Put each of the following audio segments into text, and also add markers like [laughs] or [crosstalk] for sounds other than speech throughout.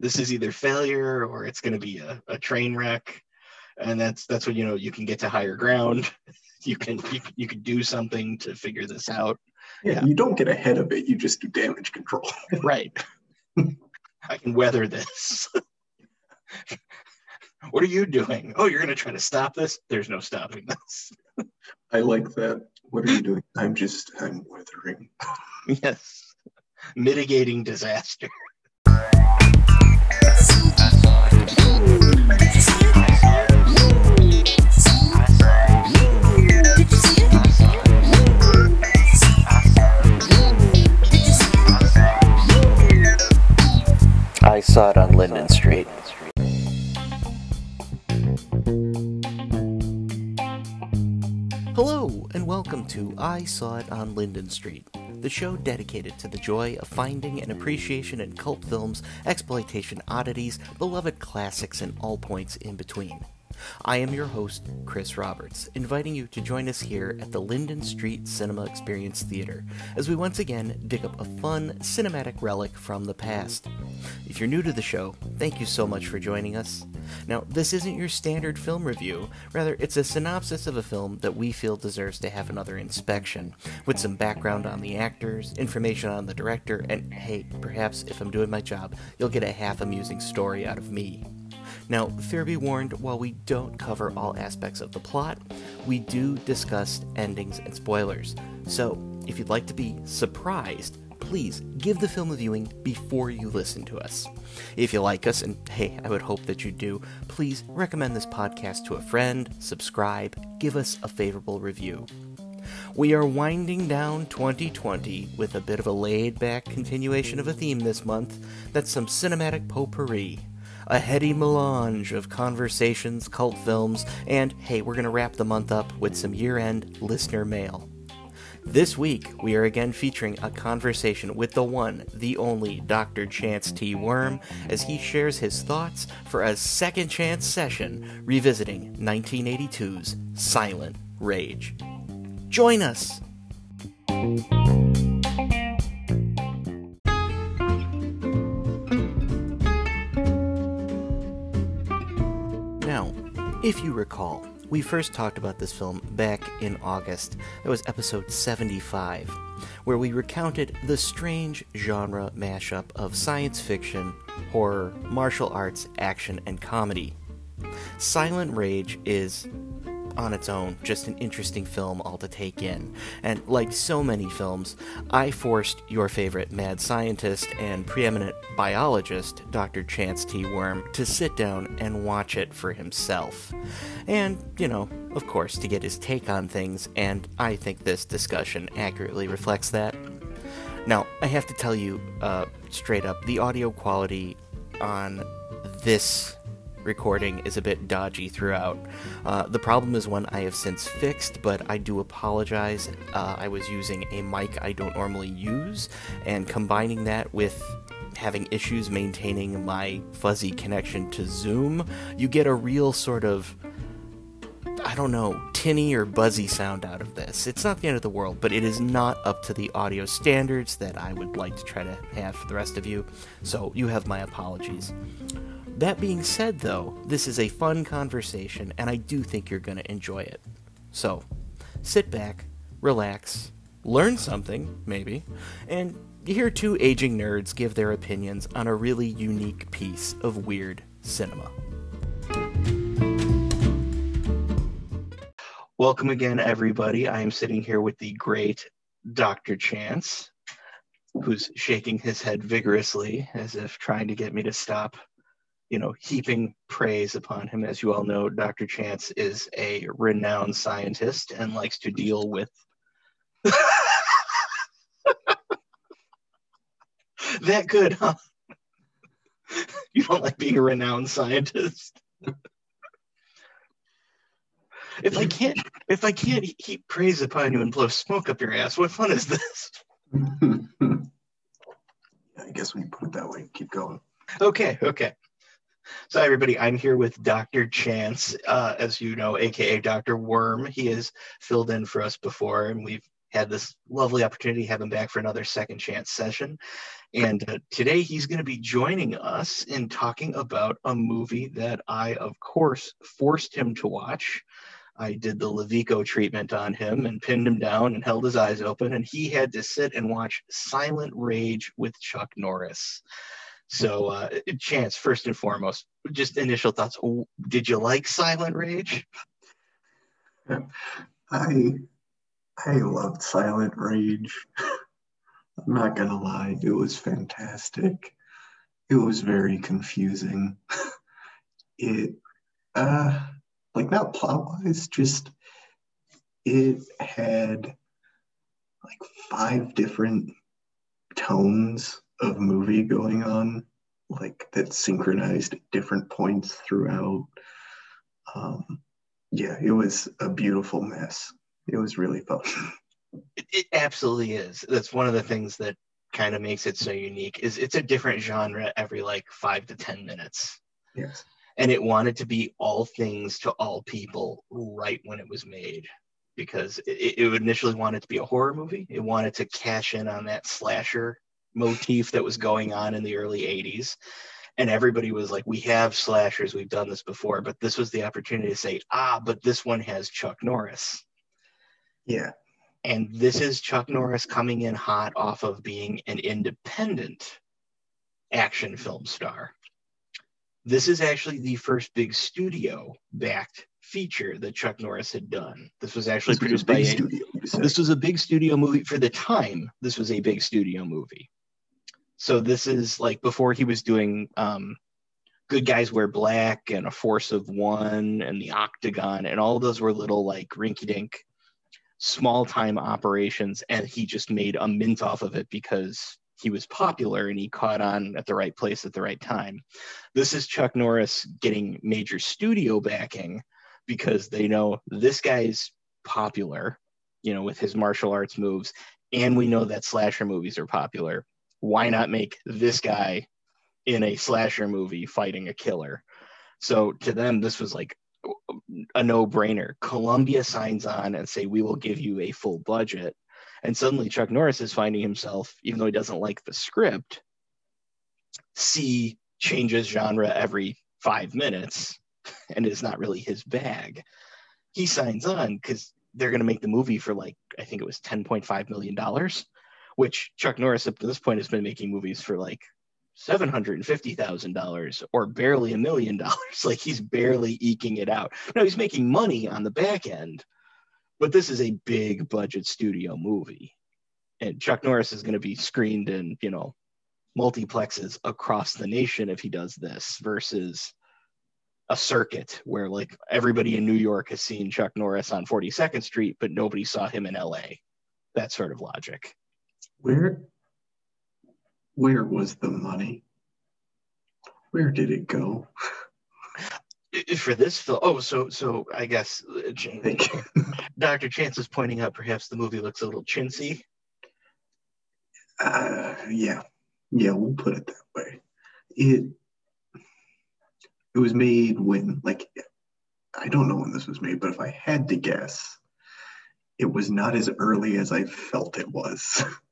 this is either failure or it's going to be a, a train wreck and that's that's when you know you can get to higher ground [laughs] you can you, you can do something to figure this out Yeah, Yeah. you don't get ahead of it. You just do damage control. [laughs] right i can weather this [laughs] what are you doing oh you're going to try to stop this there's no stopping this I like that. What are you doing? I'm just I'm weathering. yes mitigating disaster I saw it on Linden Street. Welcome to I Saw It on Linden Street, the show dedicated to the joy of finding an appreciation in cult films, exploitation oddities, beloved classics, and all points in between. I am your host, Chris Roberts, inviting you to join us here at the Linden Street Cinema Experience Theater as we once again dig up a fun cinematic relic from the past. If you're new to the show, thank you so much for joining us. Now, this isn't your standard film review, rather, it's a synopsis of a film that we feel deserves to have another inspection, with some background on the actors, information on the director, and hey, perhaps if I'm doing my job, you'll get a half amusing story out of me. Now, fair be warned, while we don't cover all aspects of the plot, we do discuss endings and spoilers. So, if you'd like to be surprised, please give the film a viewing before you listen to us. If you like us, and hey, I would hope that you do, please recommend this podcast to a friend, subscribe, give us a favorable review. We are winding down 2020 with a bit of a laid back continuation of a theme this month that's some cinematic potpourri. A heady melange of conversations, cult films, and hey, we're going to wrap the month up with some year end listener mail. This week, we are again featuring a conversation with the one, the only Dr. Chance T. Worm as he shares his thoughts for a second chance session revisiting 1982's Silent Rage. Join us! If you recall, we first talked about this film back in August. That was episode 75, where we recounted the strange genre mashup of science fiction, horror, martial arts, action, and comedy. Silent Rage is, on its own, just an interesting film all to take in. And like so many films, I forced your favorite mad scientist and preeminent biologist, Dr. Chance T. Worm, to sit down and watch it for himself. And, you know, of course, to get his take on things, and I think this discussion accurately reflects that. Now, I have to tell you uh, straight up, the audio quality on this recording is a bit dodgy throughout. Uh, the problem is one I have since fixed, but I do apologize. Uh, I was using a mic I don't normally use, and combining that with having issues maintaining my fuzzy connection to Zoom, you get a real sort of I don't know, tinny or buzzy sound out of this. It's not the end of the world, but it is not up to the audio standards that I would like to try to have for the rest of you, so you have my apologies. That being said, though, this is a fun conversation, and I do think you're going to enjoy it. So, sit back, relax, learn something, maybe, and hear two aging nerds give their opinions on a really unique piece of weird cinema. welcome again everybody i am sitting here with the great dr chance who's shaking his head vigorously as if trying to get me to stop you know heaping praise upon him. As you all know dr chance is a renowned scientist and likes to deal with [laughs] that good huh? You don't like being a renowned scientist. If i can't if i can't heap praise upon you and blow smoke up your ass what fun is this? [laughs] I guess when you put it that way, keep going. Okay, okay. So, everybody, I'm here with Dr. Chance, uh, as you know, aka Dr. Worm. He has filled in for us before, and we've had this lovely opportunity to have him back for another second chance session. And uh, today he's going to be joining us in talking about a movie that I, of course, forced him to watch. I did the Ludovico treatment on him and pinned him down and held his eyes open, and he had to sit and watch Silent Rage with Chuck Norris. So, uh, Chance, first and foremost, just initial thoughts. Did you like Silent Rage? I I loved Silent Rage. [laughs] I'm not gonna lie, it was fantastic. It was very confusing. [laughs] it uh like not plot wise, just it had like five different tones of movie going on, like that synchronized at different points throughout. Um, yeah, it was a beautiful mess. It was really fun. [laughs] It, it absolutely is. That's one of the things that kind of makes it so unique. Is it's a different genre every like five to ten minutes. Yes. And it wanted to be all things to all people right when it was made because it, it initially wanted to be a horror movie. It wanted to cash in on that slasher motif that was going on in the early 80s and everybody was like we have slashers. We've done this before. But this was the opportunity to say ah but this one has chuck norris. Yeah. And this is chuck norris coming in hot off of being an independent action film star. This is actually the first big studio backed feature that Chuck Norris had done. This was actually this produced was by a, studio, this was a big studio movie. For the time. This was a big studio movie. So this is like before he was doing um, Good Guys Wear Black and A Force of One and The Octagon, and all those were little like rinky dink, small time operations. And he just made a mint off of it because he was popular and he caught on at the right place at the right time. This is Chuck Norris getting major studio backing because they know this guy's popular, you know, with his martial arts moves. And we know that slasher movies are popular why not make this guy in a slasher movie fighting a killer? So to them, this was like a no-brainer. Columbia signs on and say, "We will give you a full budget," and suddenly Chuck Norris is finding himself, even though he doesn't like the script, see changes genre every five minutes, and is not really his bag. He signs on because they're going to make the movie for like I think it was ten point five million dollars which Chuck Norris up to this point has been making movies for like seven hundred and fifty thousand dollars or barely a million dollars. [laughs] Like he's barely eking it out. No, he's making money on the back end, but this is a big budget studio movie, and Chuck Norris is going to be screened in you know multiplexes across the nation if he does this versus a circuit where like everybody in New York has seen Chuck Norris on 42nd Street, but nobody saw him in LA. That sort of logic. Where where was the money? Where did it go? For this film, oh, so so I guess uh, [laughs] Dr. Chance is pointing out perhaps the movie looks a little chintzy. Uh, yeah, yeah, we'll put it that way. It it was made when, like, I don't know when this was made, but if I had to guess, it was not as early as I felt it was. [laughs]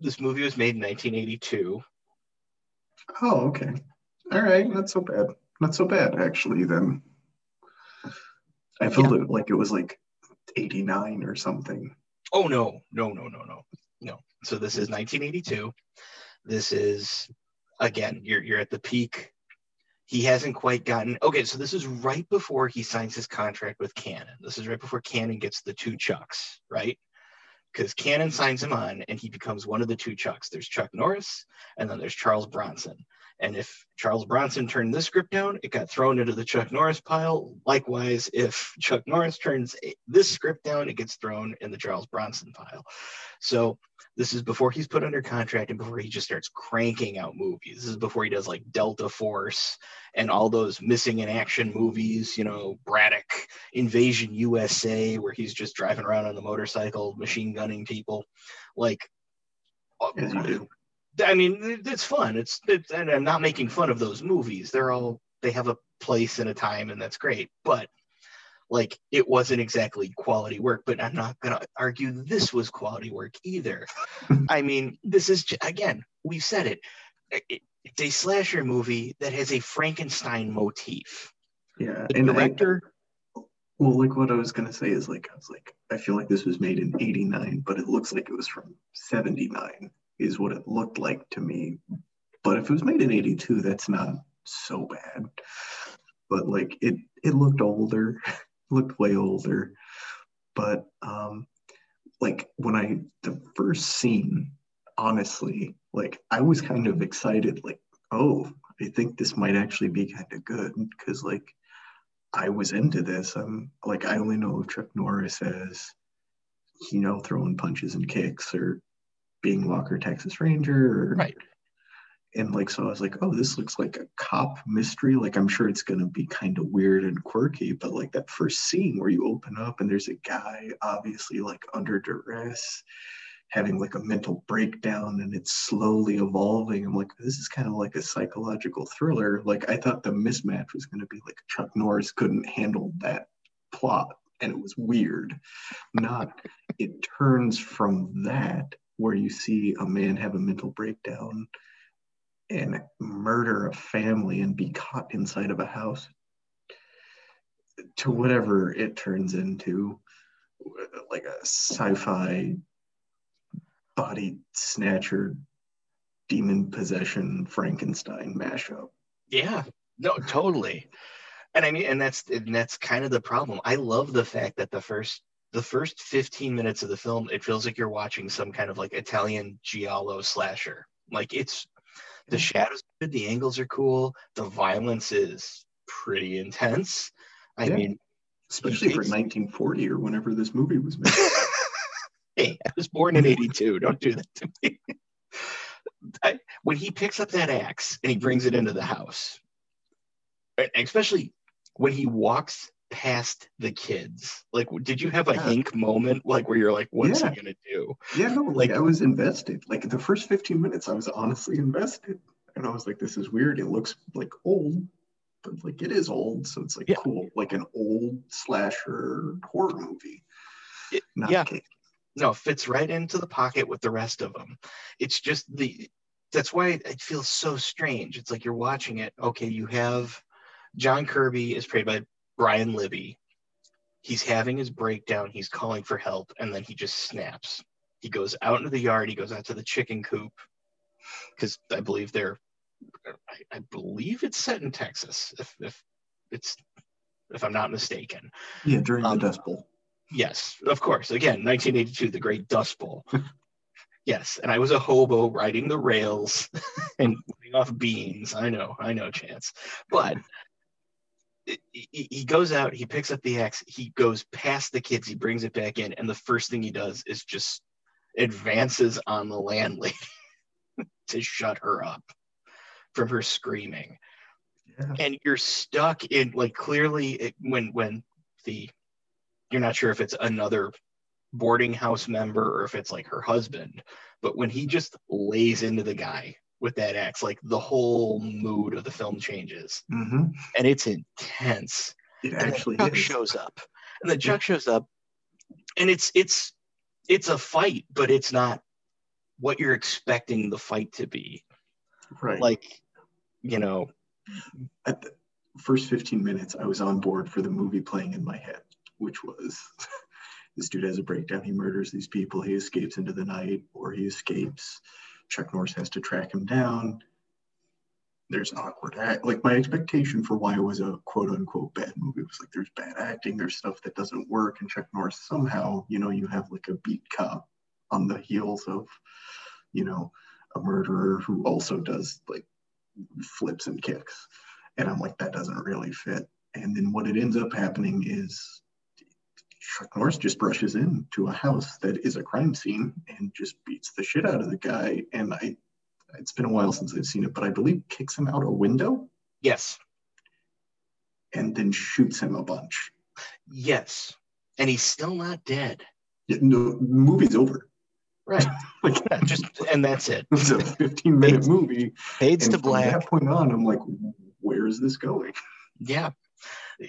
This movie was made in 1982. Oh, okay. All right, not so bad. Not so bad, actually. Then I felt yeah. it like it was like 89 or something. Oh no, no, no, no, no, no. So this is 1982. This is again, you're you're at the peak. He hasn't quite gotten okay. So this is right before he signs his contract with Cannon. This is right before Cannon gets the two chucks, right? Because Cannon signs him on and he becomes one of the two Chucks. There's Chuck Norris and then there's Charles Bronson. And if Charles Bronson turned this script down, it got thrown into the Chuck Norris pile. Likewise, if Chuck Norris turns this script down, it gets thrown in the Charles Bronson pile. So this is before he's put under contract and before he just starts cranking out movies. This is before he does like Delta Force and all those missing in action movies, you know, Braddock, Invasion USA, where he's just driving around on the motorcycle, machine gunning people. Like, I mean, it's fun. It's, it's, and I'm not making fun of those movies. They're all, they have a place and a time, and that's great. But like it wasn't exactly quality work, but I'm not going to argue this was quality work either. [laughs] I mean, this is again we've said it. it. It's a slasher movie that has a Frankenstein motif. Yeah, The and I- director, well, like what I was gonna say is like I was like I feel like this was made in '89, but it looks like it was from '79, is what it looked like to me. But if it was made in '82, that's not so bad. But like it, it looked older, [laughs] looked way older. But um, like when I the first scene, honestly, like I was kind of excited, like oh, I think this might actually be kind of good because like I was into this. I'm like, I only know of Chuck Norris as, you know, throwing punches and kicks or being Walker Texas Ranger. Or, Right. And like, so I was like, oh, this looks like a cop mystery. Like, I'm sure it's going to be kind of weird and quirky, but like that first scene where you open up and there's a guy obviously like under duress, having like a mental breakdown and it's slowly evolving. I'm like, this is kind of like a psychological thriller. Like I thought the mismatch was going to be like Chuck Norris couldn't handle that plot and it was weird. Not it turns from that where you see a man have a mental breakdown and murder a family and be caught inside of a house to whatever it turns into like a sci-fi body snatcher demon possession frankenstein mashup yeah, no, totally. And I mean, and that's and that's kind of the problem. I love the fact that the first the first 15 minutes of the film, it feels like you're watching some kind of like Italian giallo slasher. Like it's the shadows are good, the angles are cool, the violence is pretty intense. I Yeah. mean, especially for 1940 or whenever this movie was made [laughs] hey, I was born in 82. Don't do that to me. I, when he picks up that axe and he brings it into the house, especially when he walks past the kids, like, did you have a Yeah. Hank moment, like, where you're like, what's Yeah. he gonna do? yeah no like i was invested like the first 15 minutes i was honestly invested and i was like this is weird it looks like old but like it is old so it's like Yeah. cool like an old slasher horror movie It- not yeah. cake. No, fits right into the pocket with the rest of them. It's just the that's why it feels so strange. It's like you're watching it. Okay, you have John Kirby is played by Brian Libby. He's having his breakdown. He's calling for help, and then he just snaps. He goes out into the yard. He goes out to the chicken coop because I believe they're. I, I believe it's set in Texas. If if it's if I'm not mistaken. yeah during Um, the dust bowl Yes, of course. Again, 1982, the Great Dust Bowl. [laughs] yes, and I was a hobo riding the rails [laughs] and moving off beans. I know, I know, Chance. But he, goes out, he picks up the axe, he goes past the kids, he brings it back in, and the first thing he does is just advances on the landlady [laughs] to shut her up from her screaming. Yeah. And you're stuck in like clearly it, when when the you're not sure if it's another boarding house member or if it's like her husband but when he just lays into the guy with that axe like the whole mood of the film changes hmm and it's intense it and actually Chuck is. shows up and then Chuck shows up and it's it's it's a fight but it's not what you're expecting the fight to be right like you know at the first 15 minutes, I was on board for the movie playing in my head, which was [laughs] this dude has a breakdown. He murders these people. He escapes into the night, or he escapes. Chuck Norris has to track him down. There's awkward act. Like my expectation for why it was a quote unquote bad movie was like there's bad acting, there's stuff that doesn't work, and Chuck Norris somehow, you know, you have like a beat cop on the heels of, you know, a murderer who also does like flips and kicks. And I'm like, that doesn't really fit. And then what it ends up happening is Chuck Norris just brushes into a house that is a crime scene and just beats the shit out of the guy. And I, it's been a while since I've seen it, but I believe kicks him out a window yes and then shoots him a bunch. Yes. And he's still not dead. Yeah, no, the movie's over. Right. [laughs] Like, Yeah, just and that's it. it's a 15 minute movie. Fades And to from black. that point on, I'm like, where is this going? Yeah.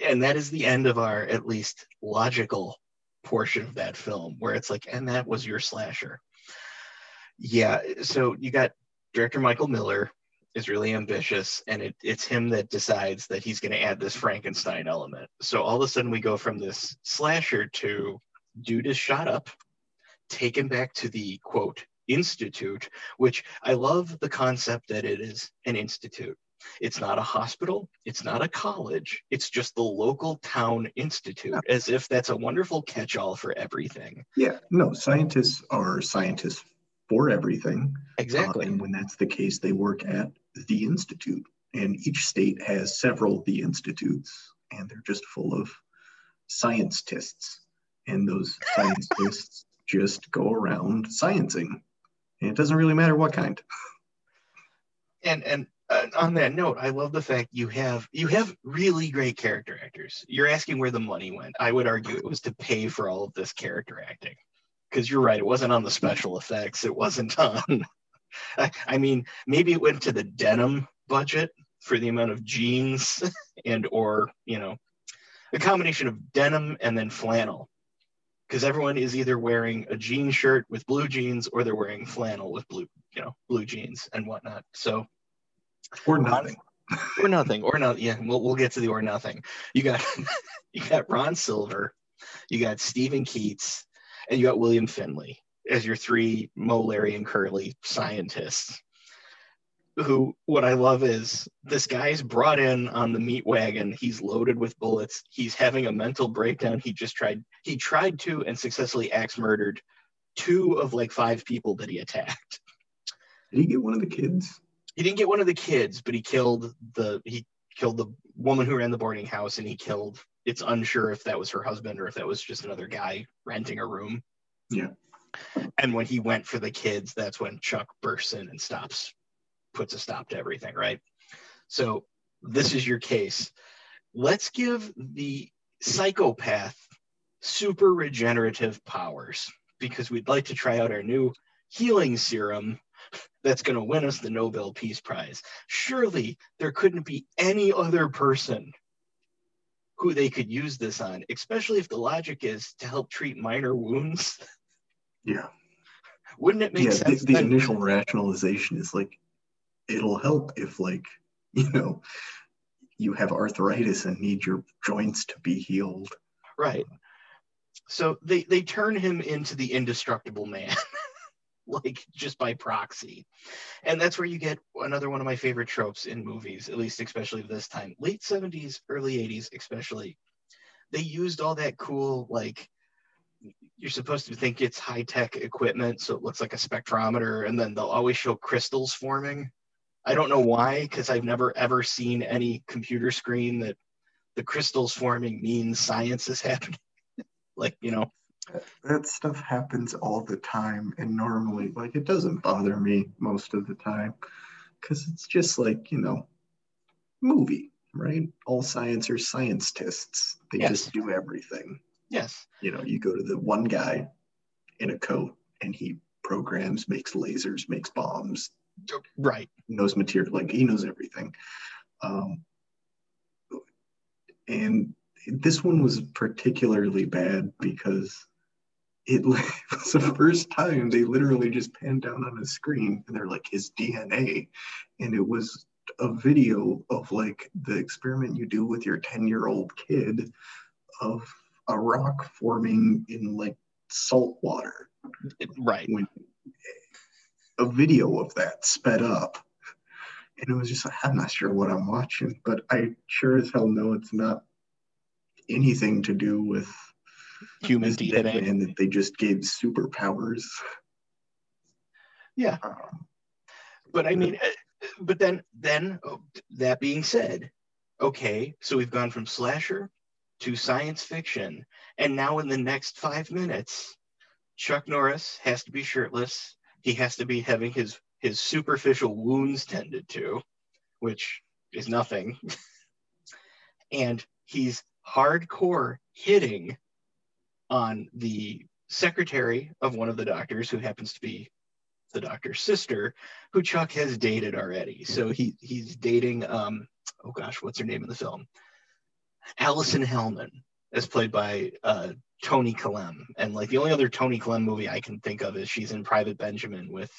And that is the end of our at least logical portion of that film where it's like, and that was your slasher. Yeah. So you got director Michael Miller is really ambitious, and it, it's him that decides that he's going to add this Frankenstein element. So all of a sudden, we go from this slasher to dude is shot up, taken back to the quote institute, which I love the concept that it is an institute. It's not a hospital, it's not a college, it's just the local town institute, yeah. as if that's a wonderful catch all for everything. Yeah, no, scientists are scientists for everything. Exactly. Uh, and when that's the case, they work at the institute. And each state has several the institutes, and they're just full of scientists. And those [laughs] scientists just go around sciencing. And it doesn't really matter what kind. And and on that note, I love the fact you have you have really great character actors. You're asking where the money went. I would argue it was to pay for all of this character acting, because you're right. It wasn't on the special effects. It wasn't [laughs] on. I, I mean, maybe it went to the denim budget for the amount of jeans [laughs] and or you know, a combination of denim and then flannel, because everyone is either wearing a jean shirt with blue jeans or they're wearing flannel with blue, you know, blue jeans and whatnot. So [laughs] or nothing. or nothing. Or not. Yeah, we'll we'll get to the or nothing. You got [laughs] you got Ron Silver, you got Steven Keats, and you got William Finley as your three Moe, Larry, and Curly scientists. Who what I love is this guy's brought in on the meat wagon. He's loaded with bullets. He's having a mental breakdown. He just tried he tried to and successfully axe murdered two of like five people that he attacked. Did he get one of the kids? He didn't get one of the kids, but he killed the he killed the woman who ran the boarding house, and he killed. It's unsure if that was her husband or if that was just another guy renting a room. Yeah. And when he went for the kids, that's when Chuck bursts in and stops, puts a stop to everything, right? So this is your case. Let's give the psychopath super regenerative powers because we'd like to try out our new healing serum that's going to win us the Nobel Peace Prize. Surely there couldn't be any other person who they could use this on, especially if the logic is to help treat minor wounds. [laughs] Yeah. Wouldn't it make yeah, sense? The, the initial rationalization is like, it'll help if, like, [laughs] you know, you have arthritis and need your joints to be healed. Right. So they, they turn him into the indestructible man. [laughs] [laughs] like just by proxy. And that's where you get another one of my favorite tropes in movies, at least especially this time. Late 70s, early 80s, especially. They used all that cool, like, you're supposed to think it's high tech equipment, so it looks like a spectrometer, and then they'll always show crystals forming. I don't know why, because I've never ever seen any computer screen that the crystals forming means science is happening. [laughs] like, you know, that stuff happens all the time and normally like it doesn't bother me most of the time because it's just like you know movie right? All science are scientists. They yes. just do everything. Yes. You know you go to the one guy in a coat and he programs makes lasers makes bombs. Right. Knows material like he knows everything. Um, and this one was particularly bad because [laughs] it was the first time they literally just panned down on a screen and they're like his DNA. And it was a video of like the experiment you do with your 10 year old kid of a rock forming in like salt water. Right. When a video of that sped up. And it was just like, I'm not sure what I'm watching, but I sure as hell know it's not anything to do with human DNA, and that they just gave superpowers. Yeah, um, but I mean, uh, but then then oh, that being said, okay, so we've gone from slasher to science fiction, and now in the next five minutes, Chuck Norris has to be shirtless. He has to be having his his superficial wounds tended to, which is nothing. [laughs] and he's hardcore hitting on the secretary of one of the doctors who happens to be the doctor's sister who chuck has dated already. So he he's dating um oh gosh what's her name in the film? Allison hellman as played by uh toni collette and like the only other tony collette movie i can think of is she's in private benjamin with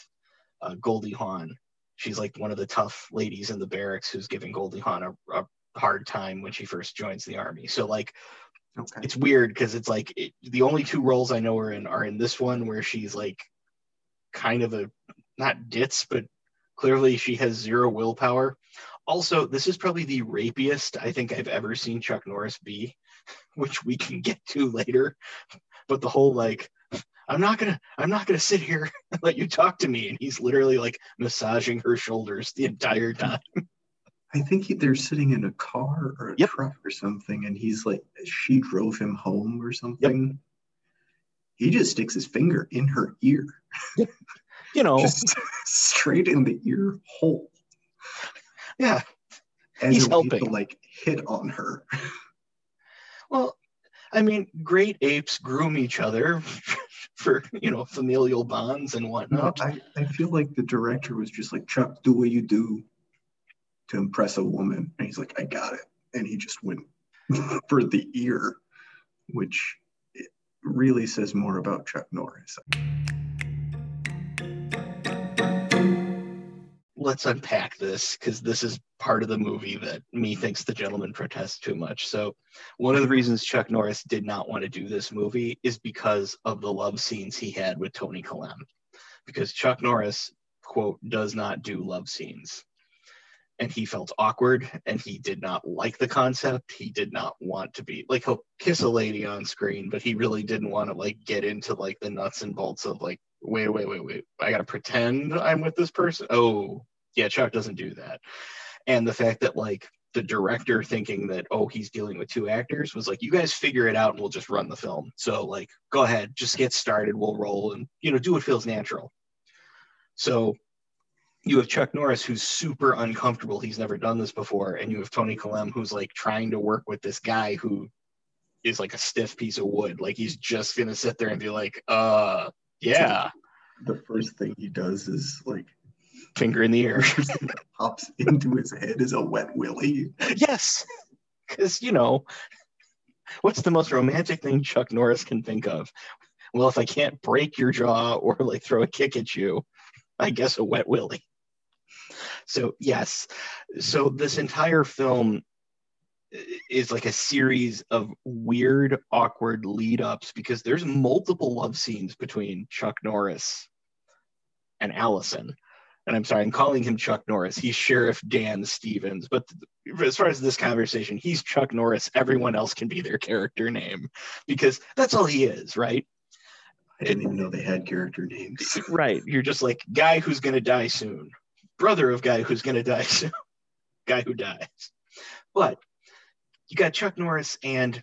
uh, goldie hawn. She's like one of the tough ladies in the barracks who's giving Goldie Hawn a, a hard time when she first joins the army. So like Okay. it's weird because it's like it, the only two roles I know her in are in this one where she's like kind of a not ditz, but clearly she has zero willpower. Also, this is probably the rapiest I think I've ever seen Chuck Norris be, [laughs] which we can get to later. But the whole like, I'm not gonna, I'm not gonna sit here [laughs] and let you talk to me, and he's literally like massaging her shoulders the entire time. [laughs] I think he, they're sitting in a car or a Yep. truck or something, and he's like, she drove him home or something. Yep. He just sticks his finger in her ear, Yep. You know, just straight in the ear hole, yeah. as He's way to helping. like hit on her. Well, I mean, great apes groom each other [laughs] for you know familial bonds and No, whatnot. I, I feel like the director was just like, Chuck, do what you do to impress a woman. And he's like, I got it. And he just went [laughs] for the ear, which really says more about Chuck Norris. Let's unpack this because this is part of the movie that me thinks the gentleman protests too much. So, one of the reasons Chuck Norris did not want to do this movie is because of the love scenes he had with Tony Collette. Because Chuck Norris, quote, does not do love scenes. And he felt awkward and he did not like the concept. He did not want to be like he'll kiss a lady on screen, but he really didn't want to like get into like the nuts and bolts of like, wait, wait, wait, wait. I gotta pretend I'm with this person. Oh, yeah, Chuck doesn't do that. And the fact that like the director thinking that oh he's dealing with two actors was like you guys figure it out and we'll just run the film. So like go ahead, just get started, we'll roll and you know do what feels natural. So you have Chuck Norris who's super uncomfortable. He's never done this before, and you have Tony Collette who's like trying to work with this guy who is like a stiff piece of wood. Like he's just gonna sit there and be like, uh, yeah, The first thing he does is like finger in the ear. [laughs] pops into his head is a wet willy. yes, because you know, what's the most romantic thing Chuck Norris can think of? Well, if I can't break your jaw or like throw a kick at you, I guess a wet willy. So yes, so this entire film is like a series of weird, awkward lead ups because there's multiple love scenes between Chuck Norris and Allison. And I'm sorry, I'm calling him Chuck Norris. He's Sheriff Dan Stevens. But as far as this conversation, he's Chuck Norris. Everyone else can be their character name because that's all he is, right? I didn't even know they had character names. Right. You're just like guy who's gonna die soon, brother of guy who's gonna die [laughs] soon, guy who dies. But you got Chuck Norris, and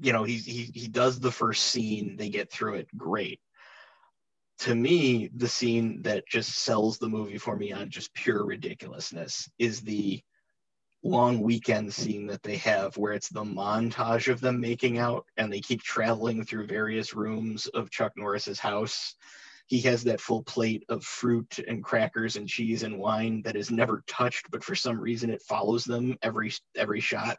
you know he he he does the first scene. They get through it great. To me, the scene that just sells the movie for me on just pure ridiculousness is the long weekend scene that they have where it's the montage of them making out and they keep traveling through various rooms of Chuck Norris's house. He has that full plate of fruit and crackers and cheese and wine that is never touched, but for some reason it follows them every every shot.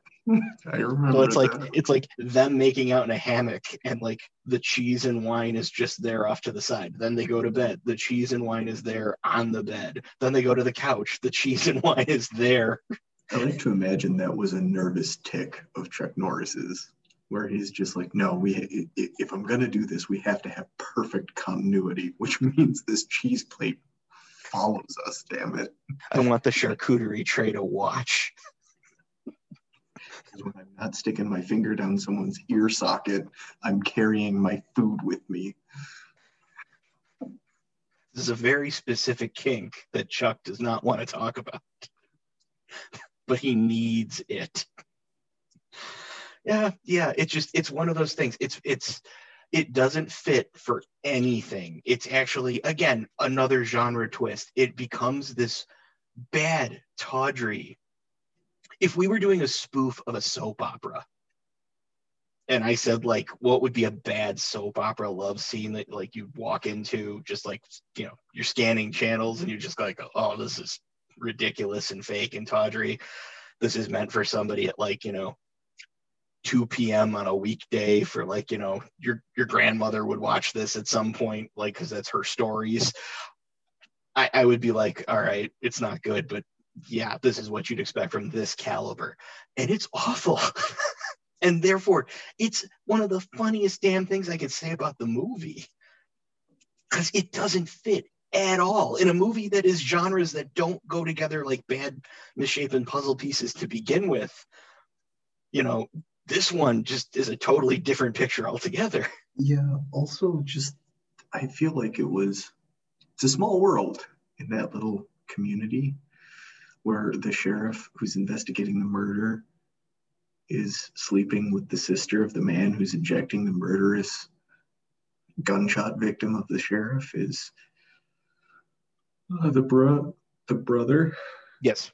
I remember. So it's like that. it's like them making out in a hammock and like the cheese and wine is just there off to the side. Then they go to bed. The cheese and wine is there on the bed. Then they go to the couch. The cheese and [laughs] wine is there. I like to imagine that was a nervous tick of Chuck Norris's, where he's just like, "No, we if I'm gonna do this, we have to have perfect continuity, [laughs] which means this cheese plate follows us. Damn it! I want the charcuterie tray to watch. [laughs] 'Cause when I'm not sticking my finger down someone's ear socket, I'm carrying my food with me." This is a very specific kink that Chuck does not want to talk about, [laughs] but he needs it. Yeah, yeah. It's just it's one of those things. It's it's it doesn't fit for anything. It's actually again another genre twist. It becomes this bad tawdry. If we were doing a spoof of a soap opera, and I said like, what would be a bad soap opera love scene that like you walk into, just like you know, you're scanning channels and you're just like, oh, this is ridiculous and fake and tawdry. This is meant for somebody at like you know 2 p.m. on a weekday for like you know your your grandmother would watch this at some point like because that's her stories I, I would be like, all right, it's not good, but yeah, this is what you'd expect from this caliber. And it's awful. [laughs] and therefore, it's one of the funniest damn things I can say about the movie because it doesn't fit at all in a movie that is genres that don't go together like bad misshapen puzzle pieces to begin with you know this one just is a totally different picture altogether. Yeah, also just I feel like it was it's a small world in that little community where the sheriff who's investigating the murder is sleeping with the sister of the man who's injecting the murderous gunshot victim of the sheriff is uh, the bro the brother yes.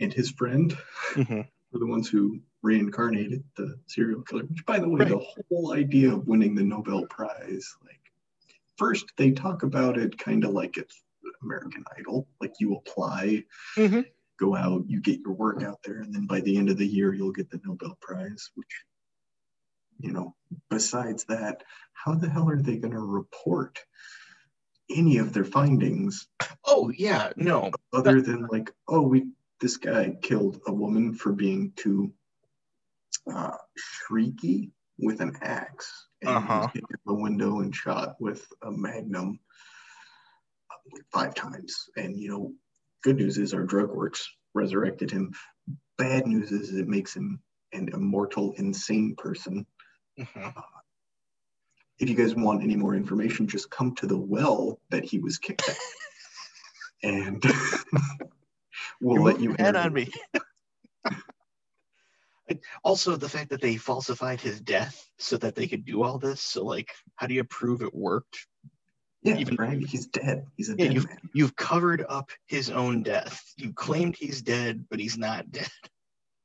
and his friend. Mhm. were the ones who reincarnated the serial killer. Which, by the way, Right. the whole idea of winning the Nobel Prize, like, first they talk about it kind of like it's American Idol, like you apply, Mhm. go out, you get your work out there, and then by the end of the year you'll get the Nobel Prize. Which, you know, besides that, how the hell are they going to report any of their findings oh yeah no other than like, oh, we this guy killed a woman for being too uh, shrieky with an axe, and Uh-huh. the window and shot with a magnum uh, five times. And you know, good news is our drug works resurrected him. Bad news is it makes him an immortal, insane person. Mhm. If you guys want any more information, just come to the well that he was kicked at. [laughs] and [laughs] we'll You're let you enter. on me [laughs] also the fact that they falsified his death so that they could do all this so like how do you prove it worked Yeah, even- right. He's dead. He's a Yeah, dead man. you've covered up his own death you claimed he's dead but he's not dead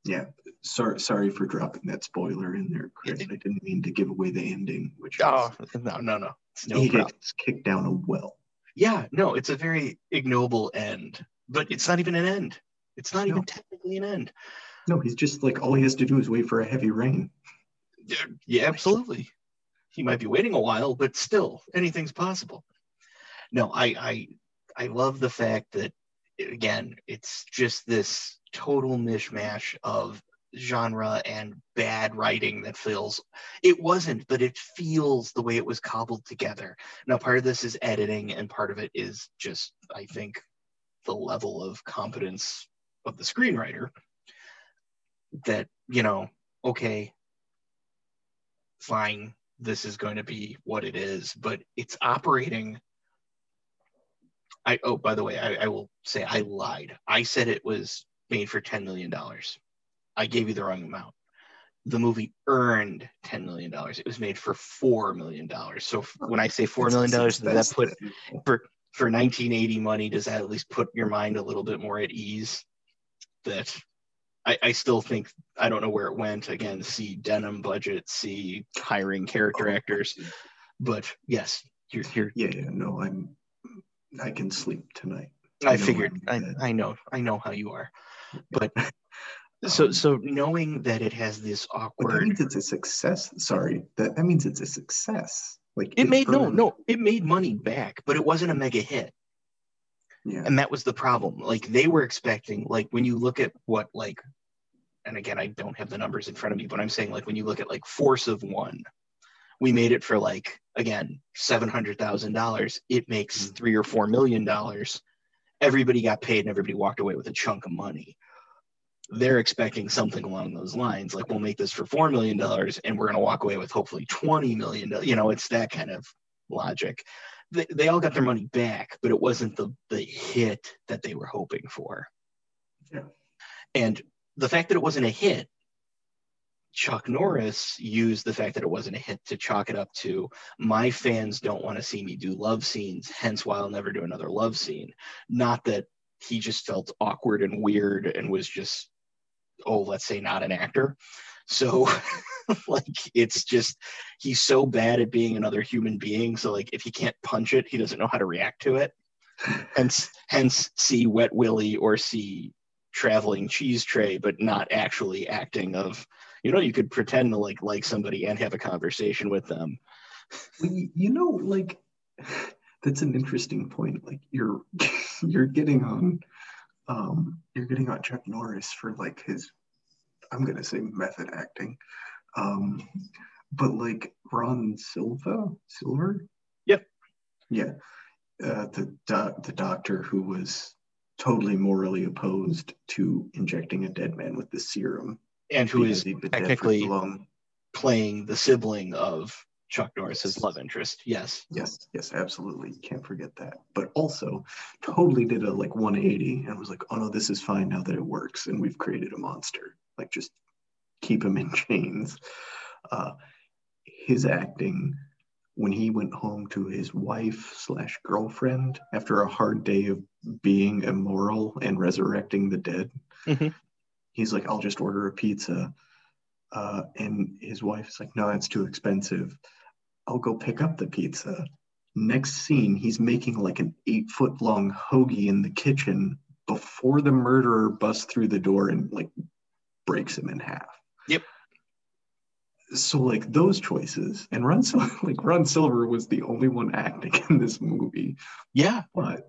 Yeah. Sorry, sorry for dropping that spoiler in there, Chris. I didn't mean to give away the ending, which oh, is oh no no no it's no he problem gets kicked down a well. yeah no it's a very ignoble end but it's not even an end it's not even technically an end No, he's just like all he has to do is wait for a heavy rain. Yeah, yeah, absolutely. He might be waiting a while, but still, anything's possible. No, I I I love the fact that again, it's just this total mishmash of genre and bad writing that feels it wasn't, but it feels the way it was cobbled together. Now, part of this is editing, and part of it is just, I think, the level of competence of the screenwriter. That, you know, okay, fine, this is going to be what it is, but it's operating. I oh, by the way, I, I will say I lied. I said it was made for $10 million. I gave you the wrong amount. The movie earned $10 million. It was made for $4 million. So when I say $4 million, does that put for for 1980 money does that at least put your mind a little bit more at ease that I, I still think i don't know where it went again see denim budget see hiring character oh, actors but yes you're, you're Yeah, yeah. No, I'm. I can sleep tonight. i know figured i I'm- know i know how you are but [laughs] so um, so knowing that it has this But that means it's a success. Sorry, that that means it's a success. Like it made no no it made money back but it wasn't a mega hit Yeah. and that was the problem. Like they were expecting like when you look at what like and again i don't have the numbers in front of me but i'm saying like when you look at like force of one we made it for like again $700000 it makes Mm. three or four million dollars. Everybody got paid and everybody walked away with a chunk of money. They're expecting something along those lines like we'll make this for four million dollars and we're going to walk away with hopefully 20 million you know it's that kind of logic they, they all got their money back but it wasn't the the hit that they were hoping for. Yeah. and the fact that it wasn't a hit chuck norris used the fact that it wasn't a hit to chalk it up to my fans don't want to see me do love scenes hence why i'll never do another love scene. Not that he just felt awkward and weird and was just oh let's say not an actor so [laughs] like it's just he's so bad at being another human being so like if he can't punch it he doesn't know how to react to it hence hence see wet willie or see traveling cheese tray but not actually acting of you know you could pretend to like like somebody and have a conversation with them you know, like that's an interesting point. Like you're [laughs] you're getting on um you're getting on Chuck Norris for like his I'm gonna say method acting. Um but like Ron Silva Silver? Yep. Yeah. Uh, the the doctor who was totally morally opposed to injecting a dead man with the serum And who is he'd been dead for technically playing the sibling of Chuck Norris's love interest. Yes. Yes, yes, absolutely. Can't forget that. But also totally did a like 180 and was like, oh no, this is fine now that it works and we've created a monster. Like just keep him in [laughs] chains. Uh, his acting when he went home to his wife slash girlfriend after a hard day of being immoral and resurrecting the dead, Mhm. he's like, I'll just order a pizza. Uh, and his wife's like, no, it's too expensive. I'll go pick up the pizza. Next scene, he's making like an eight foot long hoagie in the kitchen before the murderer busts through the door and like breaks him in half. Yep. So like those choices, and Ron Sil- [laughs] like Ron Silver was the only one acting in this movie, Yeah. but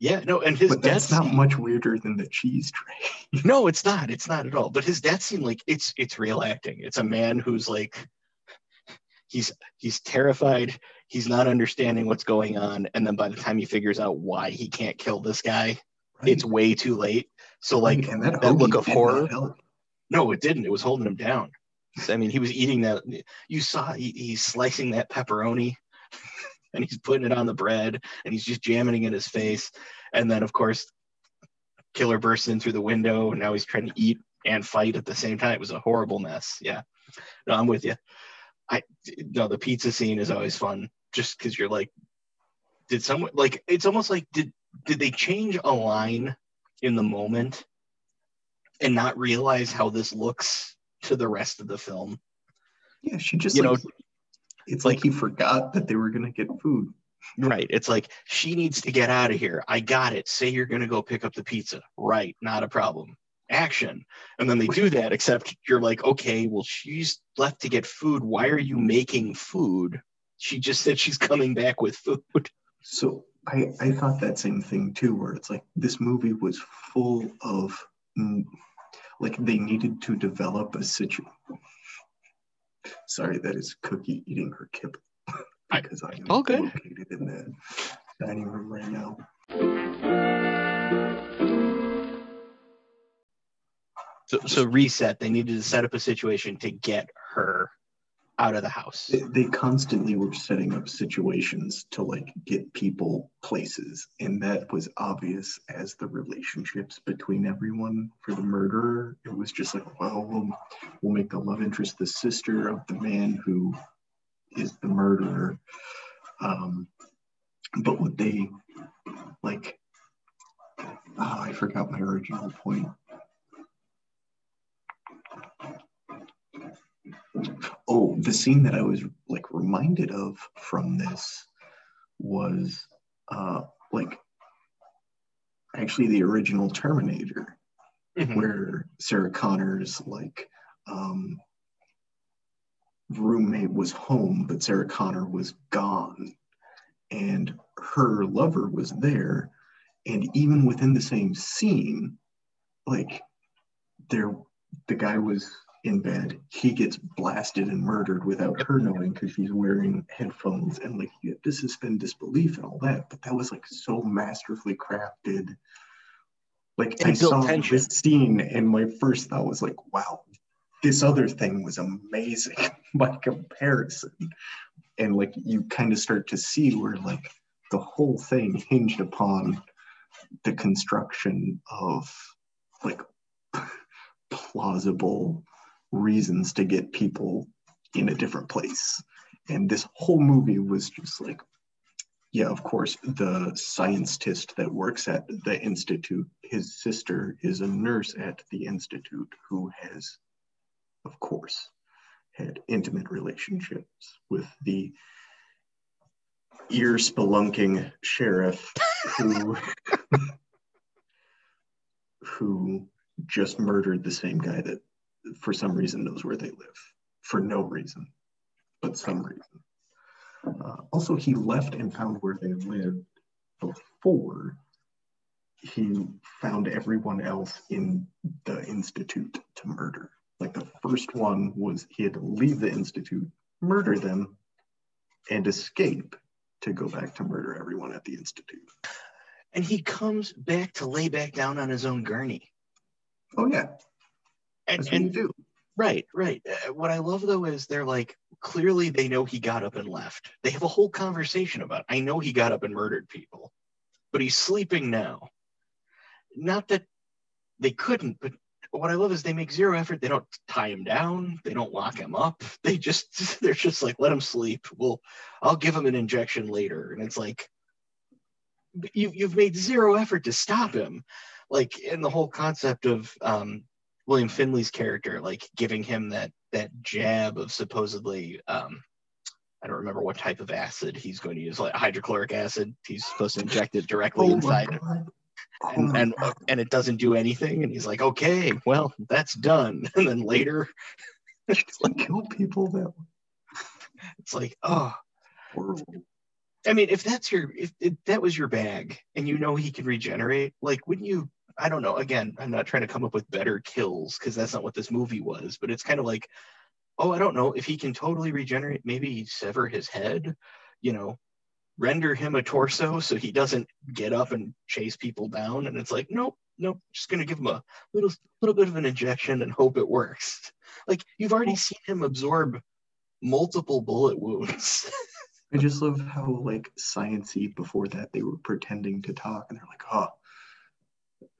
Yeah. No, and his but death that's not much weirder than the cheese tray. [laughs] No, it's not. It's not at all. But his death scene, like it's it's real acting. It's a man who's like he's he's terrified. He's not understanding what's going on, and then by the time he figures out why he can't kill this guy, it's way too late. So like and that, that look of horror. No, it didn't. It was holding him down. I mean, he was eating that. You saw he, he's slicing that pepperoni, [laughs] and he's putting it on the bread, and he's just jamming it in his face. And then, of course, killer bursts in through the window, and now he's trying to eat and fight at the same time. It was a horrible mess. Yeah, no, I'm with you. I no, the pizza scene is always fun, just because you're like, did someone like? It's almost like did did they change a line in the moment and not realize how this looks to the rest of the film. Yeah, she just You like, know, it's like he forgot that they were gonna get food. Right. It's like she needs to get out of here. I got it. Say you're going to go pick up the pizza. Right. Not a problem. Action. And then they do that, except you're like, okay, well, she's left to get food. Why are you making food? She just said she's coming back with food. So I, I thought that same thing too, where it's like this movie was full of like they needed to develop a situation. Sorry, that is Cookie eating her kibble [laughs] I- because I am all good. located in the dining room right now. So, so reset. They needed to set up a situation to get her out of the house. They, they constantly were setting up situations to like get people places, and that was obvious as the relationships between everyone. For the murderer, it was just like, well, we'll we'll make the love interest the sister of the man who is the murderer. Um, but what they like, oh, I forgot my original point. Oh, the scene that I was like reminded of from this was uh like actually the original Terminator, Mhm. where Sarah Connor's like um roommate was home, but Sarah Connor was gone. And her lover was there. And even within the same scene, like there the guy was in bed, he gets blasted and murdered without her knowing because she's wearing headphones and like you have to suspend disbelief and all that. But that was like so masterfully crafted. Like And I saw tension. this scene and my first thought was like, wow, this other thing was amazing [laughs] by comparison. And like you kind of start to see where like the whole thing hinged upon the construction of like [laughs] plausible reasons to get people in a different place. And this whole movie was just like, yeah, of course, the scientist that works at the institute, his sister is a nurse at the institute who has, of course, had intimate relationships with the ear spelunking sheriff who [laughs] who just murdered the same guy that for some reason knows where they live for no reason but some reason Uh, also, he left and found where they lived before he found everyone else in the institute to murder. Like the first one was he had to leave the institute, murder them, and escape to go back to murder everyone at the institute. And he comes back to lay back down on his own gurney. Oh yeah, And, and do. right, right. Uh, What I love though is they're like clearly they know he got up and left. They have a whole conversation about. I know he got up and murdered people, but he's sleeping now. Not that they couldn't, but what I love is they make zero effort. They don't tie him down. They don't lock him up. [laughs] They just [laughs] they're just like let him sleep. Well, I'll give him an injection later, and it's like you you've made zero effort to stop him. Like in the whole concept of um, William Finley's character, like giving him that that jab of supposedly um, I don't remember what type of acid he's going to use, like hydrochloric acid. He's supposed to inject it directly Oh inside. Oh and and, and it doesn't do anything and he's like okay well that's done [laughs] and then later Just to kill people that way. it's like oh horrible. i mean if that's your if, if that was your bag and you know he can regenerate like wouldn't you i don't know again i'm not trying to come up with better kills because that's not what this movie was but it's kind of like oh i don't know if he can totally regenerate maybe sever his head you know render him a torso so he doesn't get up and chase people down and it's like nope nope just gonna give him a little little bit of an injection and hope it works. [laughs] Like you've already seen him absorb multiple bullet wounds. I just love how like sciencey before that they were pretending to talk and they're like, oh,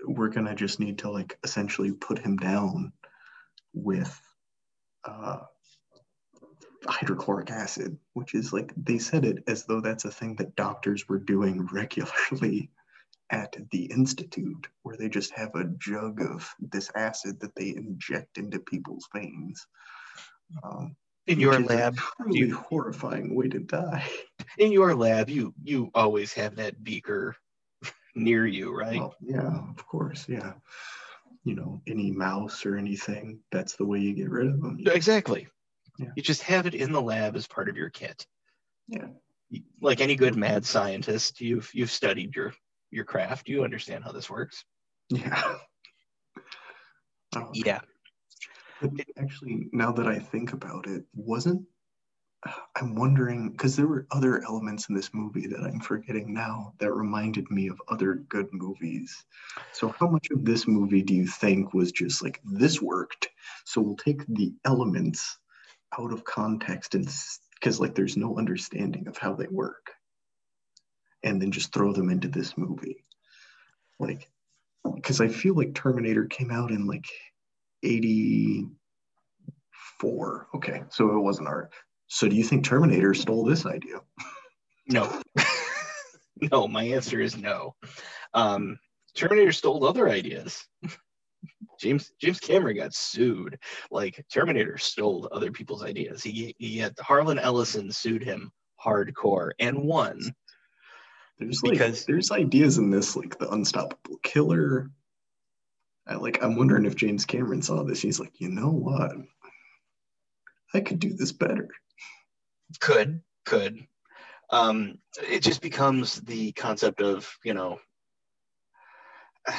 we're gonna just need to like essentially put him down with uh hydrochloric acid, which is like they said it as though that's a thing that doctors were doing [laughs] regularly at the institute, where they just have a jug of this acid that they inject into people's veins. Um, in your lab truly you- horrifying way to die. in your lab you you always have that beaker near you right Well, yeah, of course, yeah. You know, any mouse or anything, that's the way you get rid of them. exactly Yeah. you just have it in the lab as part of your kit Yeah. Like any good mad scientist you've you've studied your your craft you understand how this works Yeah. Um, yeah actually, now that I think about it, wasn't I'm wondering because there were other elements in this movie that I'm forgetting now that reminded me of other good movies. So, how much of this movie do you think was just like this worked? So, we'll take the elements out of context and because like there's no understanding of how they work, and then just throw them into this movie. Like, because I feel like Terminator came out in like 84. Okay, so it wasn't art. So do you think Terminator stole this idea? no [laughs] no my answer is no um terminator stole other ideas james james cameron got sued like terminator stole other people's ideas he, he had harlan ellison sued him hardcore and won There's like Because- there's ideas in this like the unstoppable killer. I like I'm wondering if James Cameron saw this. He's like, you know what? I could do this better. Could could. Um it just becomes the concept of you know [sighs]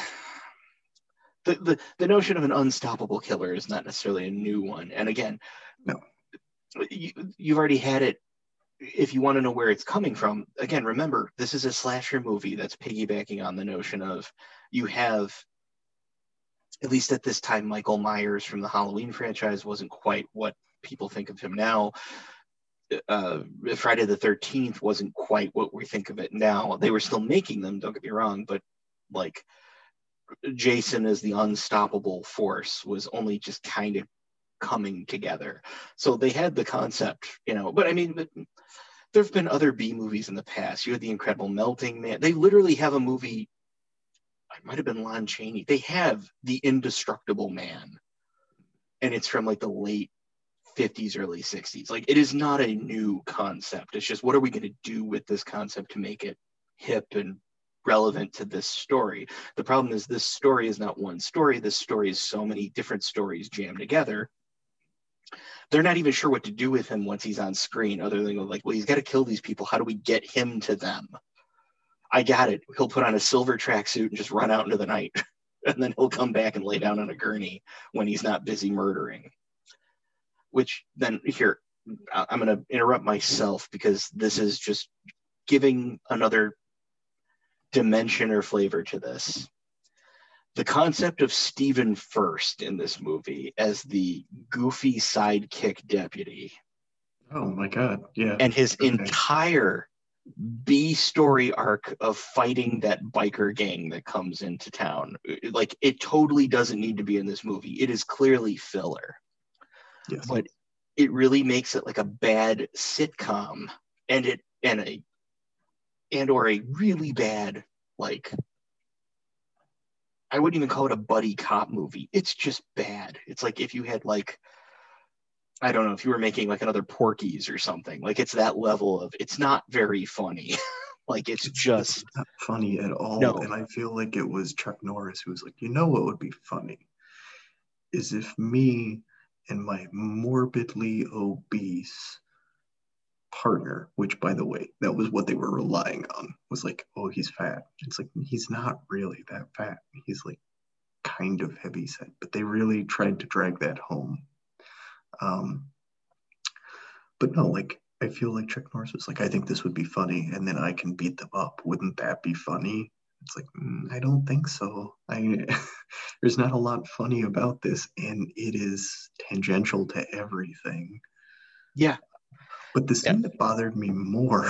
the, the the notion of an unstoppable killer is not necessarily a new one. And again No. you, you've already had it. If you want to know where it's coming from again remember this is a slasher movie that's piggybacking on the notion of you have at least at this time michael myers from the halloween franchise wasn't quite what people think of him now uh, Friday the 13th wasn't quite what we think of it now. They were still making them, don't get me wrong, but like Jason as the unstoppable force was only just kind of coming together. So they had the concept, you know, but I mean, but there have been other B movies in the past. You had The Incredible Melting Man. They literally have a movie, it might have been Lon Chaney. They have The Indestructible Man. And it's from like the late 50s, early 60s. Like it is not a new concept. It's just what are we going to do with this concept to make it hip and relevant to this story? The problem is this story is not one story. This story is so many different stories jammed together. they're not even sure what to do with him once he's on screen, other than like, well, he's got to kill these people. How do we get him to them? I got it. He'll put on a silver tracksuit and just run out into the night. [laughs] and then he'll come back and lay down on a gurney when he's not busy murdering. Which then here, I'm going to interrupt myself because this is just giving another dimension or flavor to this. The concept of Stephen Furst in this movie as the goofy sidekick deputy. Oh my God. Yeah. And his okay. entire B story arc of fighting that biker gang that comes into town. Like it totally doesn't need to be in this movie. It is clearly filler. Yes. But it really makes it like a bad sitcom and it and a and or a really bad like I wouldn't even call it a buddy cop movie. It's just bad. It's like if you had like I don't know if you were making like another Porky's or something. Like it's that level of it's not very funny. [laughs] like it's, just it's not funny at all. No. And I feel like it was Chuck Norris who was like, you know what would be funny is if me and my morbidly obese partner, which by the way, that was what they were relying on, was like, oh, he's fat. It's like he's not really that fat. He's like kind of heavy set, but they really tried to drag that home um, but no, like I feel like Chuck Norris was like, I think this would be funny, and then I can beat them up. Wouldn't that be funny? It's like mm, I don't think so. I [laughs] there's not a lot funny about this, and it is tangential to everything. Yeah. But the scene yeah. that bothered me more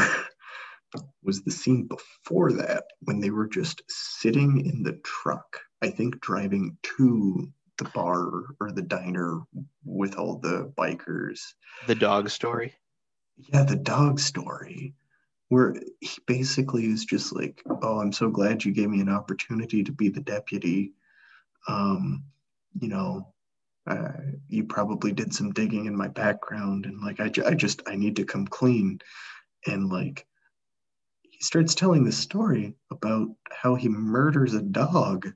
[laughs] was the scene before that when they were just sitting in the truck. I think driving to the bar or the diner with all the bikers. The dog story. Yeah, the dog story, where he basically is just like, "Oh, I'm so glad you gave me an opportunity to be the deputy." Um, you know, uh, you probably did some digging in my background, and like, I, I just I need to come clean, and like. He starts telling the story about how he murders a dog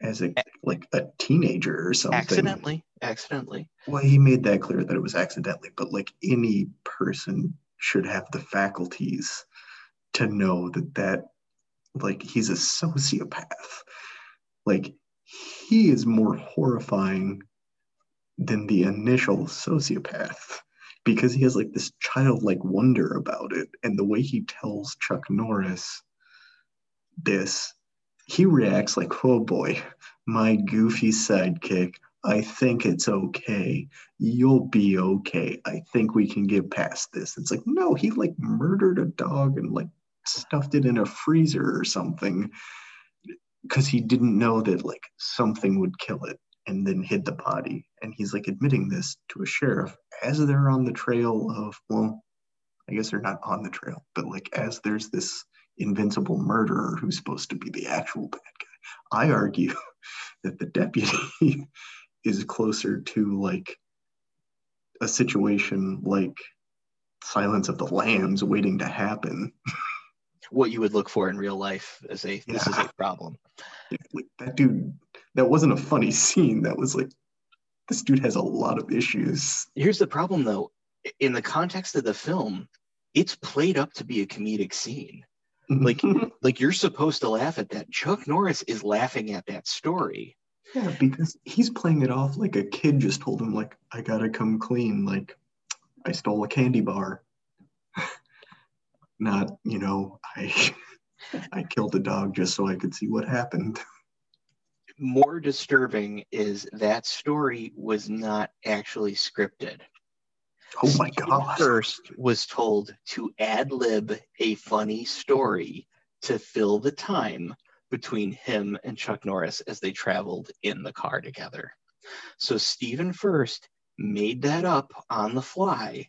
as a like a teenager or something. Accidentally, accidentally. Well, he made that clear that it was accidentally, but like any person should have the faculties to know that that like he's a sociopath. Like he is more horrifying than the initial sociopath because he has like this childlike wonder about it and the way he tells Chuck Norris this he reacts like, oh boy, my goofy sidekick. I think it's okay. You'll be okay. I think we can get past this. It's like, no, he like murdered a dog and like stuffed it in a freezer or something because he didn't know that like something would kill it and then hid the body. And he's like admitting this to a sheriff as they're on the trail of, well, I guess they're not on the trail, but like as there's this invincible murderer who's supposed to be the actual bad guy. I argue [laughs] that the deputy is closer to like a situation like Silence of the Lambs waiting to happen. [laughs] what you would look for in real life as a yeah. this is a problem. That dude, that wasn't a funny scene. That was like this dude has a lot of issues. Here's the problem though. In the context of the film, it's played up to be a comedic scene mm-hmm. like [laughs] like you're supposed to laugh at that chuck norris is laughing at that story yeah because he's playing it off like a kid just told him like i gotta come clean like i stole a candy bar. [laughs] Not you know i [laughs] i killed a dog just so i could see what happened. [laughs] More disturbing is that story was not actually scripted. Oh my god! Furst was told to ad lib a funny story to fill the time between him and Chuck Norris as they traveled in the car together. So Stephen Furst made that up on the fly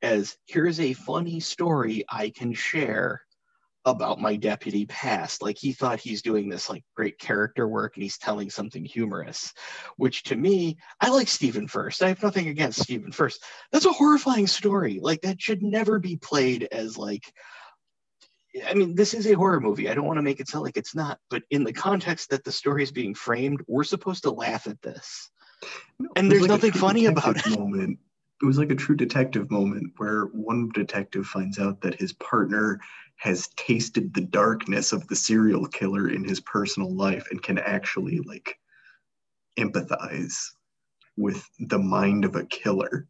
as here's a funny story I can share about my deputy past. Like he thought he's doing this like great character work and he's telling something humorous, which to me, I like Stephen Furst. I have nothing against Stephen Furst. That's a horrifying story. Like that should never be played as like I mean, this is a horror movie. I don't want to make it sound like it's not, but in the context that the story is being framed, we're supposed to laugh at this. No, And there's like nothing funny about it. Moment. It was like a true detective moment where one detective finds out that his partner has tasted the darkness of the serial killer in his personal life and can actually like empathize with the mind of a killer,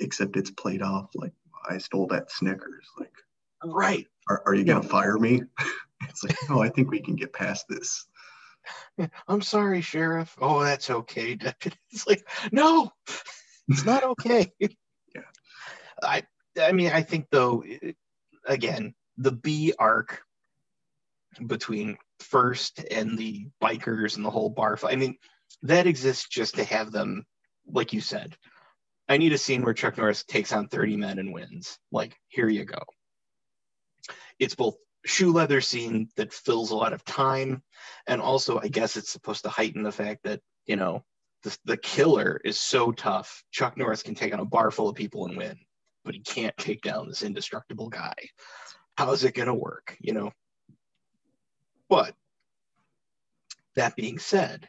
except it's played off like I stole that Snickers. Like, Right. Are, are you gonna fire me? [laughs] it's like, oh, I think we can get past this. [laughs] I'm sorry, Sheriff. Oh, that's okay, [laughs] Deputy. It's like, no, it's not okay. Yeah. I I mean, I think though, again, the B arc between Furst and the bikers and the whole bar fight. I mean, that exists just to have them, like you said. I need a scene where Chuck Norris takes on 30 men and wins. Like, here you go. It's both shoe leather scene that fills a lot of time, and also I guess it's supposed to heighten the fact that, you know, the, the killer is so tough. Chuck Norris can take on a bar full of people and win, but he can't take down this indestructible guy. How's it gonna work? You know? But that being said,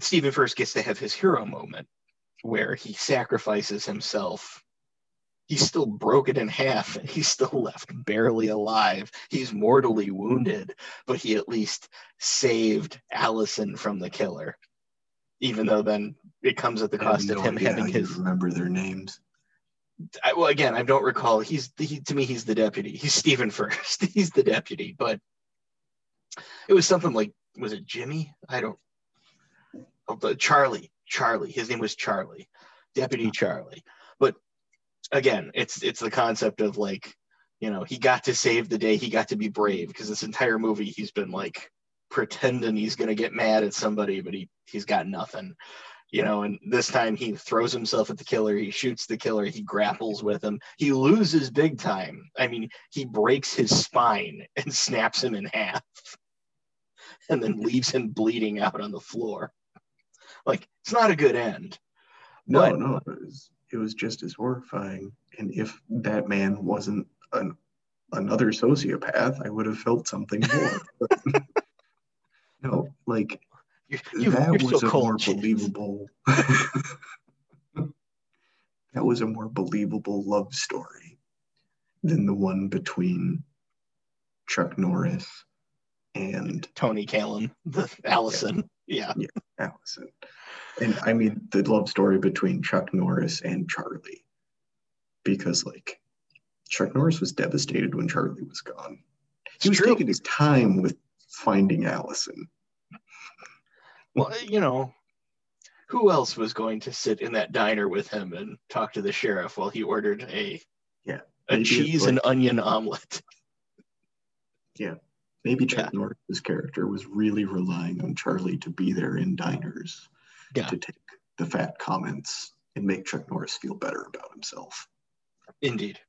Stephen Furst gets to have his hero moment where he sacrifices himself. He's still broke it in half and [laughs] he's still left barely alive. He's mortally wounded, but he at least saved Allison from the killer. Even though then it comes at the cost of him having his remember their names. I, well, again, I don't recall. He's he, to me, he's the deputy. He's Stephen [laughs] Furst. he's the deputy, but it was something like was it Jimmy? I don't. Oh, Charlie. Charlie. His name was Charlie, Deputy Charlie. Again, it's it's the concept of like, you know, he got to save the day. He got to be brave because this entire movie he's been like pretending he's gonna get mad at somebody, but he he's got nothing. You know and this time he throws himself at the killer he shoots the killer he grapples with him he loses big time. I mean he breaks his spine [laughs] and snaps him in half [laughs] and then leaves him bleeding out on the floor. Like it's not a good end. No, But- no, it was just as horrifying. And if that man wasn't an another sociopath, I would have felt something [laughs] more. But, [laughs] no, like you, you, that was so a more believable. [laughs] that was a more believable love story than the one between Chuck Norris and Toni Kalem the allison yeah yeah, Allison. And I mean the love story between Chuck Norris and Charlie. Because like Chuck Norris was devastated when Charlie was gone. He was true. taking his time with finding Allison. well you know who else was going to sit in that diner with him and talk to the sheriff while he ordered a Yeah, a it's cheese and onion omelet Maybe Chuck Yeah. Norris's character was really relying on Charlie to be there in diners Yeah. to take the fat comments and make Chuck Norris feel better about himself. Indeed.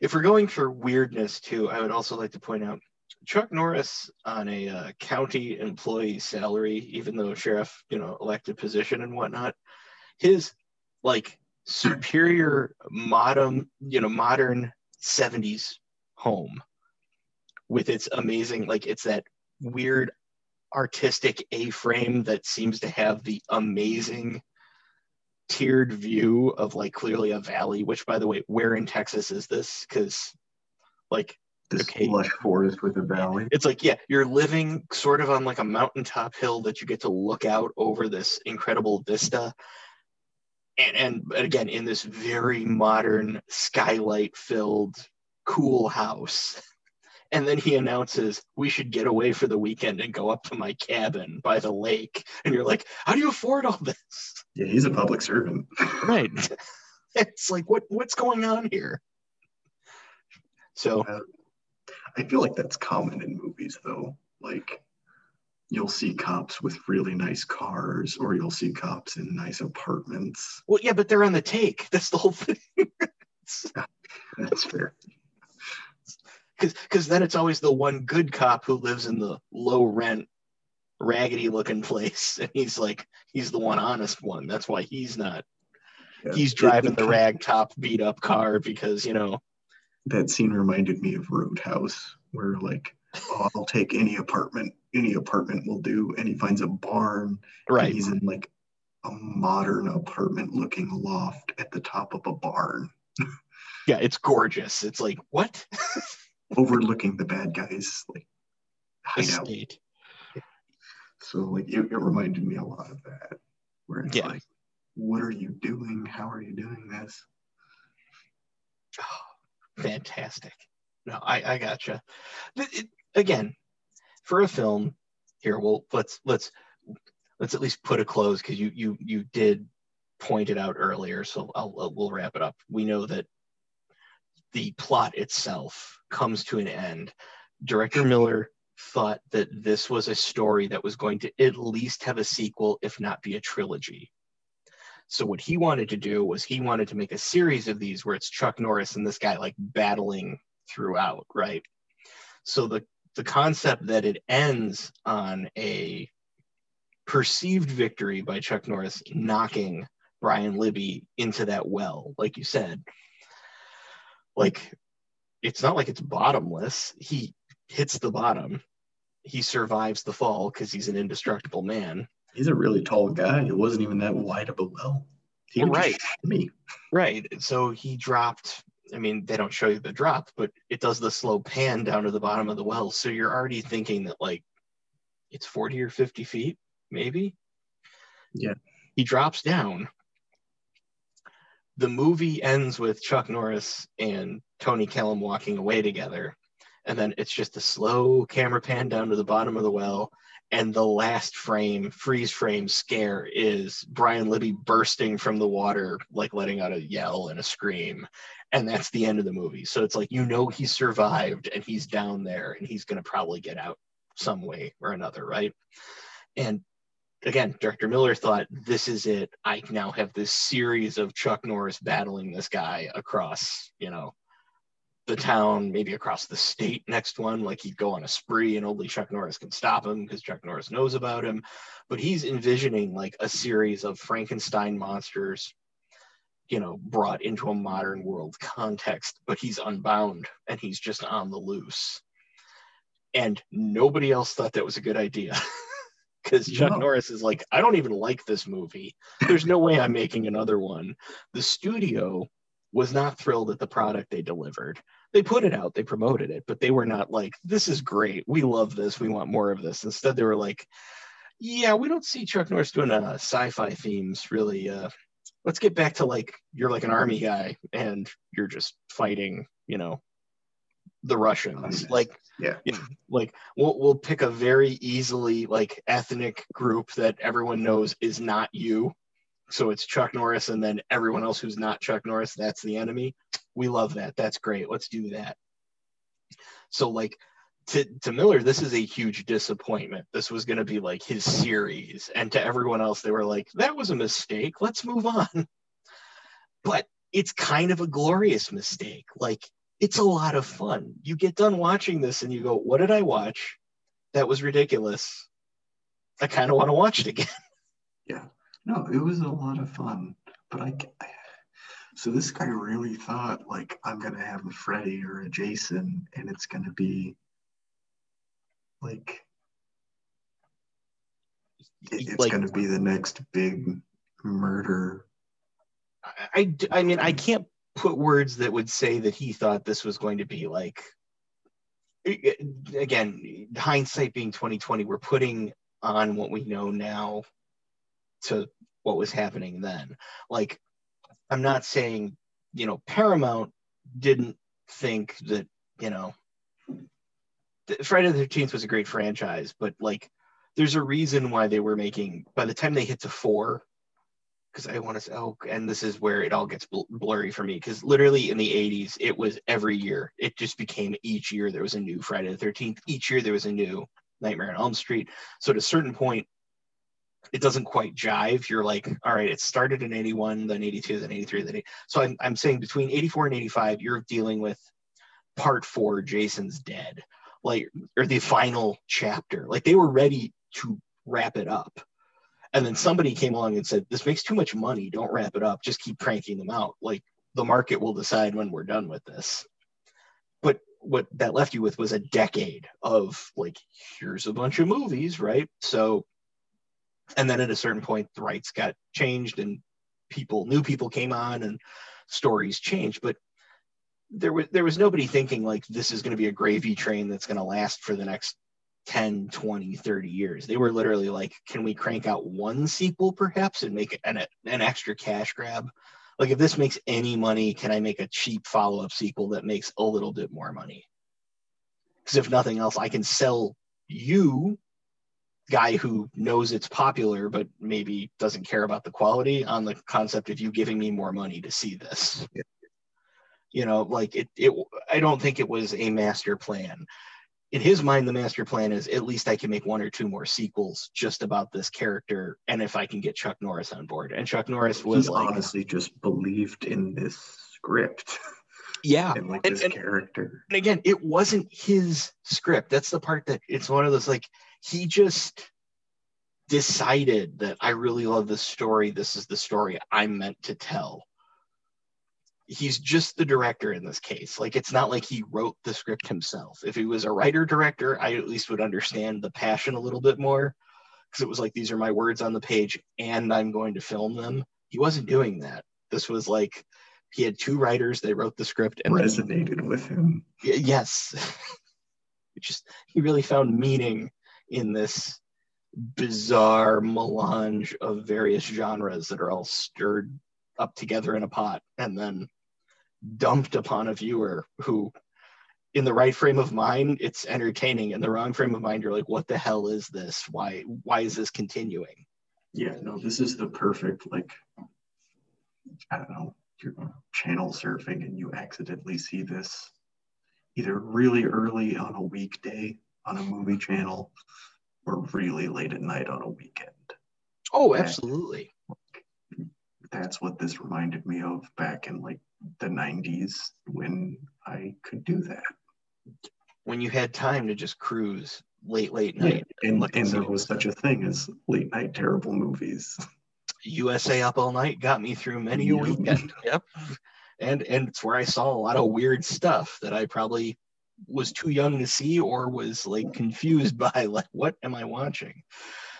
If we're going for weirdness too, I would also like to point out Chuck Norris on a uh, county employee salary, even though sheriff, you know, elected position and whatnot, his like superior modern, you know, modern 70s home with its amazing, like it's that weird artistic A-frame that seems to have the amazing tiered view of like clearly a valley. Which, by the way, where in Texas is this? Because like This Okay. lush forest with a valley. it's like yeah, you're living sort of on like a mountaintop hill that you get to look out over this incredible vista. And, and again, in this very modern skylight filled cool house. [laughs] And then he announces, we should get away for the weekend and go up to my cabin by the lake. And you're like, how do you afford all this? Yeah, he's a public servant. Right. [laughs] it's like, what what's going on here? So I feel like that's common in movies though. Like you'll see cops with really nice cars or you'll see cops in nice apartments. well, yeah, but they're on the take. That's the whole thing. That's fair. because then it's always the one good cop who lives in the low rent raggedy looking place and he's like he's the one honest one that's why he's not Yeah. he's driving the rag top beat up car because you know that scene reminded me of Roadhouse, where like, oh, I'll take any apartment, any apartment will do, and he finds a barn. Right. He's in like a modern apartment looking loft at the top of a barn. [laughs] yeah, it's gorgeous. It's like what? [laughs] Overlooking the bad guys like hideout. Estate. So like it, it reminded me a lot of that. Where it's Yeah. like, what are you doing? How are you doing this? Oh, [sighs] Fantastic. No, I I gotcha. It- again, for a film, here we'll let's let's let's at least put a close because you you you did point it out earlier. So I'll, I'll we'll wrap it up. We know that the plot itself comes to an end. Director Miller thought that this was a story that was going to at least have a sequel, if not be a trilogy. So what he wanted to do was he wanted to make a series of these where it's Chuck Norris and this guy like battling throughout, right? So the the concept that it ends on a perceived victory by Chuck Norris knocking Brian Libby into that well, like you said. Like it's not like it's bottomless. He hits the bottom. He survives the fall because he's an indestructible man. He's a really tall guy. It wasn't even that wide of a well. He right. me. Right. So he dropped. I mean, they don't show you the drop, but it does the slow pan down to the bottom of the well. So you're already thinking that like it's 40 or 50 feet, maybe. Yeah. He drops down. The movie ends with Chuck Norris and Toni Kalem walking away together. And then it's just a slow camera pan down to the bottom of the well. And the last frame, freeze frame scare is Brian Libby bursting from the water, like letting out a yell and a scream. And that's the end of the movie. So it's like, you know, he survived and he's down there and he's going to probably get out some way or another, right? And again, Director Miller thought, this is it. I now have this series of Chuck Norris battling this guy across, you know, the town, maybe across the state next one. Like he'd go on a spree and only Chuck Norris can stop him because Chuck Norris knows about him. But he's envisioning like a series of Frankenstein monsters, you know, brought into a modern world context, but he's unbound and he's just on the loose. And nobody else thought that was a good idea. [laughs] Because Chuck No. Norris is like, I don't even like this movie. There's no way I'm making another one. The studio was not thrilled at the product they delivered they put it out, they promoted it, but they were not like, this is great. We love this. We want more of this. Instead, they were like, yeah, we don't see Chuck Norris doing uh, sci-fi themes really. Uh, let's get back to like you're like an army guy and you're just fighting, you know, the Russians. Like, Yeah. you know, like we'll we'll pick a very easily like ethnic group that everyone knows is not you. So it's Chuck Norris and then everyone else who's not Chuck Norris, that's the enemy we love that. That's great. Let's do that. So like to, to Miller, this is a huge disappointment. This was going to be like his series. And to everyone else, they were like, that was a mistake. Let's move on. But it's kind of a glorious mistake. Like it's a lot of fun. You get done watching this and you go, what did I watch? That was ridiculous. I kind of want to watch it again. Yeah. No, it was a lot of fun. But I, ca- so this guy really thought like I'm gonna have a Freddy or a Jason, and it's gonna be like it's Like- gonna be the next big murder. I, I, mean, I can't put words that would say that he thought this was going to be like. Again, hindsight being twenty twenty, we're putting on what we know now to what was happening then. Like, I'm not saying, you know, Paramount didn't think that, you know, Friday the 13th was a great franchise, but like, there's a reason why they were making, by the time they hit to four, because I want to say, oh, and this is where it all gets bl- blurry for me. Because literally in the 80s, it was every year. It just became each year there was a new Friday the 13th. Each year there was a new Nightmare on Elm Street. So at a certain point, it doesn't quite jive. You're like, all right, it started in 81, then 82, then 83, then 80. So I'm, I'm saying between 84 and 85, you're dealing with part four, Jason's dead, like, or the final chapter. Like they were ready to wrap it up. And then somebody came along and said, This makes too much money. Don't wrap it up. Just keep cranking them out. Like the market will decide when we're done with this. But what that left you with was a decade of like here's a bunch of movies right so and then at a certain point the rights got changed and people new people came on and stories changed. But there was there was nobody thinking like this is going to be a gravy train that's going to last for the next 10 20 30 years. They were literally like can we crank out one sequel perhaps and make an, an extra cash grab? Like if this makes any money can i make a cheap follow-up sequel that makes a little bit more money? Because if nothing else i can sell you guy who knows it's popular but maybe doesn't care about the quality on the concept of you giving me more money to see this. Yeah. you know like it, it i don't think it was a master plan. In his mind the master plan is at least i can make one or two more sequels just about this character and if i can get chuck norris on board. And chuck norris was he like, honestly just believed in this script. Yeah. [laughs] And like this and, character. and again it wasn't his script. That's the part that it's one of those like he just decided that I really love this story. This is the story I'm meant to tell. He's just the director in this case. Like, it's not like he wrote the script himself. If he was a writer director, I at least would understand the passion a little bit more because it was like, these are my words on the page and I'm going to film them. He wasn't doing that. This was like, he had two writers, they wrote the script and resonated then, with him. Yes. [laughs] it just, he really found meaning in this bizarre melange of various genres that are all stirred up together in a pot and then dumped upon a viewer who in the right frame of mind it's entertaining. In the wrong frame of mind you're like what the hell is this? Why why is this continuing? Yeah no this is the perfect like i don't know you're channel surfing and you accidentally see this either really early on a weekday on a movie channel or really late at night on a weekend. Oh, absolutely. that's what this reminded me of back in like the 90s when I could do that. When you had time to just cruise late, late night. Yeah, and, and there was such a thing as late night terrible movies. USA Up All Night got me through many a weekend. Yep. And and it's where I saw a lot of weird stuff that I probably was too young to see or was like confused [laughs] by like what am I watching?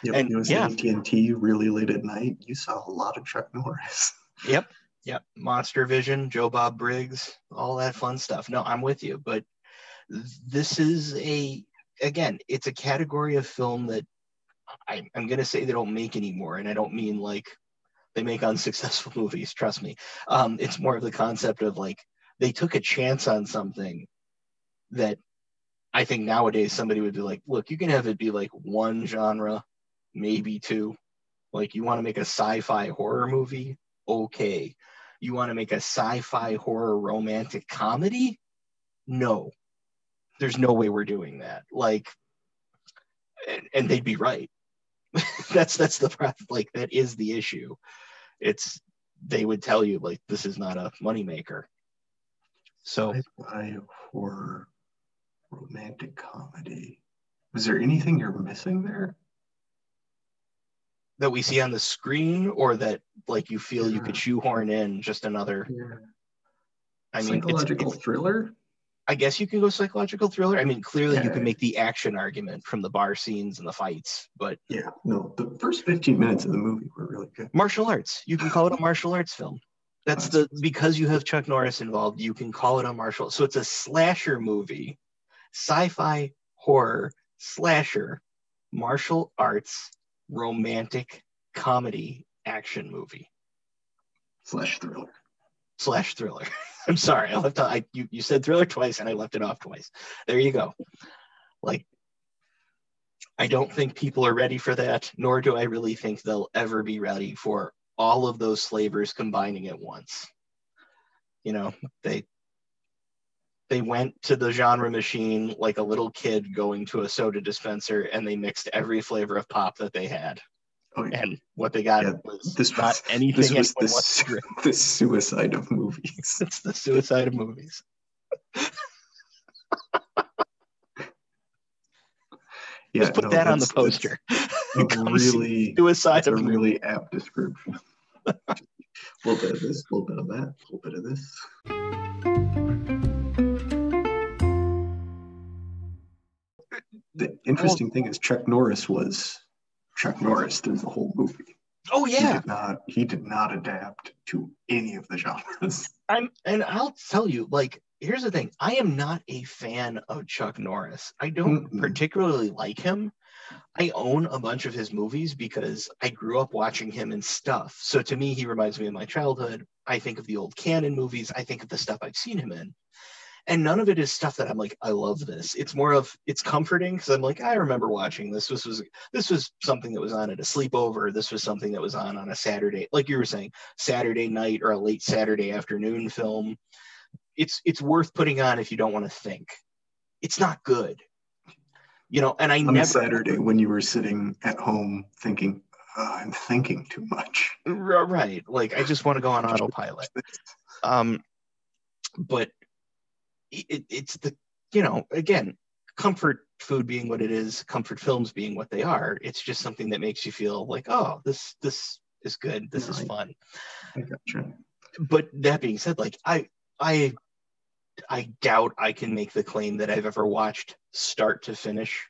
Yep, and it was yeah. TNT really late at night. You saw a lot of Chuck Norris. [laughs] yep. Yep. Monster Vision, Joe Bob Briggs, all that fun stuff. No, I'm with you, but this is a again, it's a category of film that I, I'm gonna say they don't make anymore, and I don't mean like they make unsuccessful [laughs] movies. Trust me. Um, it's more of the concept of like they took a chance on something that I think nowadays somebody would be like, look, you can have it be like one genre, maybe two. Like you want to make a sci-fi horror movie, okay. You want to make a sci-fi horror romantic comedy? No. There's no way we're doing that. Like and, and they'd be right. [laughs] that's that's the like that is the issue. It's they would tell you like this is not a moneymaker. So sci-fi horror romantic comedy. Was there anything you're missing there? That we see on the screen, or that like you feel yeah. you could shoehorn in just another? Yeah. I mean, psychological it's, it's, thriller. I guess you can go psychological thriller. I mean, clearly you can make the action argument from the bar scenes and the fights, but yeah, no, the first 15 minutes of the movie were really good. Martial arts. You can call it a [laughs] martial arts film. That's the because you have Chuck Norris involved, you can call it a martial. So it's a slasher movie sci-fi horror slasher martial arts romantic comedy action movie. Slash thriller. Slash thriller. [laughs] I'm sorry i left out, I, you, you said thriller twice and i left it off twice. There you go. Like i don't think people are ready for that nor do i really think they'll ever be ready for all of those flavors combining at once. You know they they went to the genre machine like a little kid going to a soda dispenser and they mixed every flavor of pop that they had. Oh, yeah. And what they got yeah, was this not was, anything. This was the, [laughs] the suicide of movies. it's the suicide of movies. [laughs] yeah, Just put no, that on the poster. [laughs] really suicide of a really apt description. a little bit of this, a little bit of that, a little bit of this. The interesting thing is Chuck Norris was Chuck Norris through the whole movie. Oh He yeah, did not he did not adapt to any of the genres. [laughs] I'm, and I'll tell you, like, here's the thing: I am not a fan of Chuck Norris. I don't Mm-mm. particularly like him. I own a bunch of his movies because I grew up watching him and stuff. So to me, he reminds me of my childhood. I think of the old Cannon movies. I think of the stuff I've seen him in. And none of it is stuff that I'm like, I love this. It's more of it's comforting because I'm like, I remember watching this. This was this was something that was on at a sleepover. This was something that was on on a Saturday, like you were saying, Saturday night or a late Saturday afternoon film. It's it's worth putting on if you don't want to think. It's not good, you know. And I On a never Saturday when you were sitting at home thinking, "Oh, I'm thinking too much. Right like i just want to go on autopilot [laughs] um but it, it's the you know again comfort food being what it is comfort films being what they are it's just something that makes you feel like oh this this is good this is Right. fun I gotcha. but that being said like i i i doubt i can make the claim that i've ever watched start to finish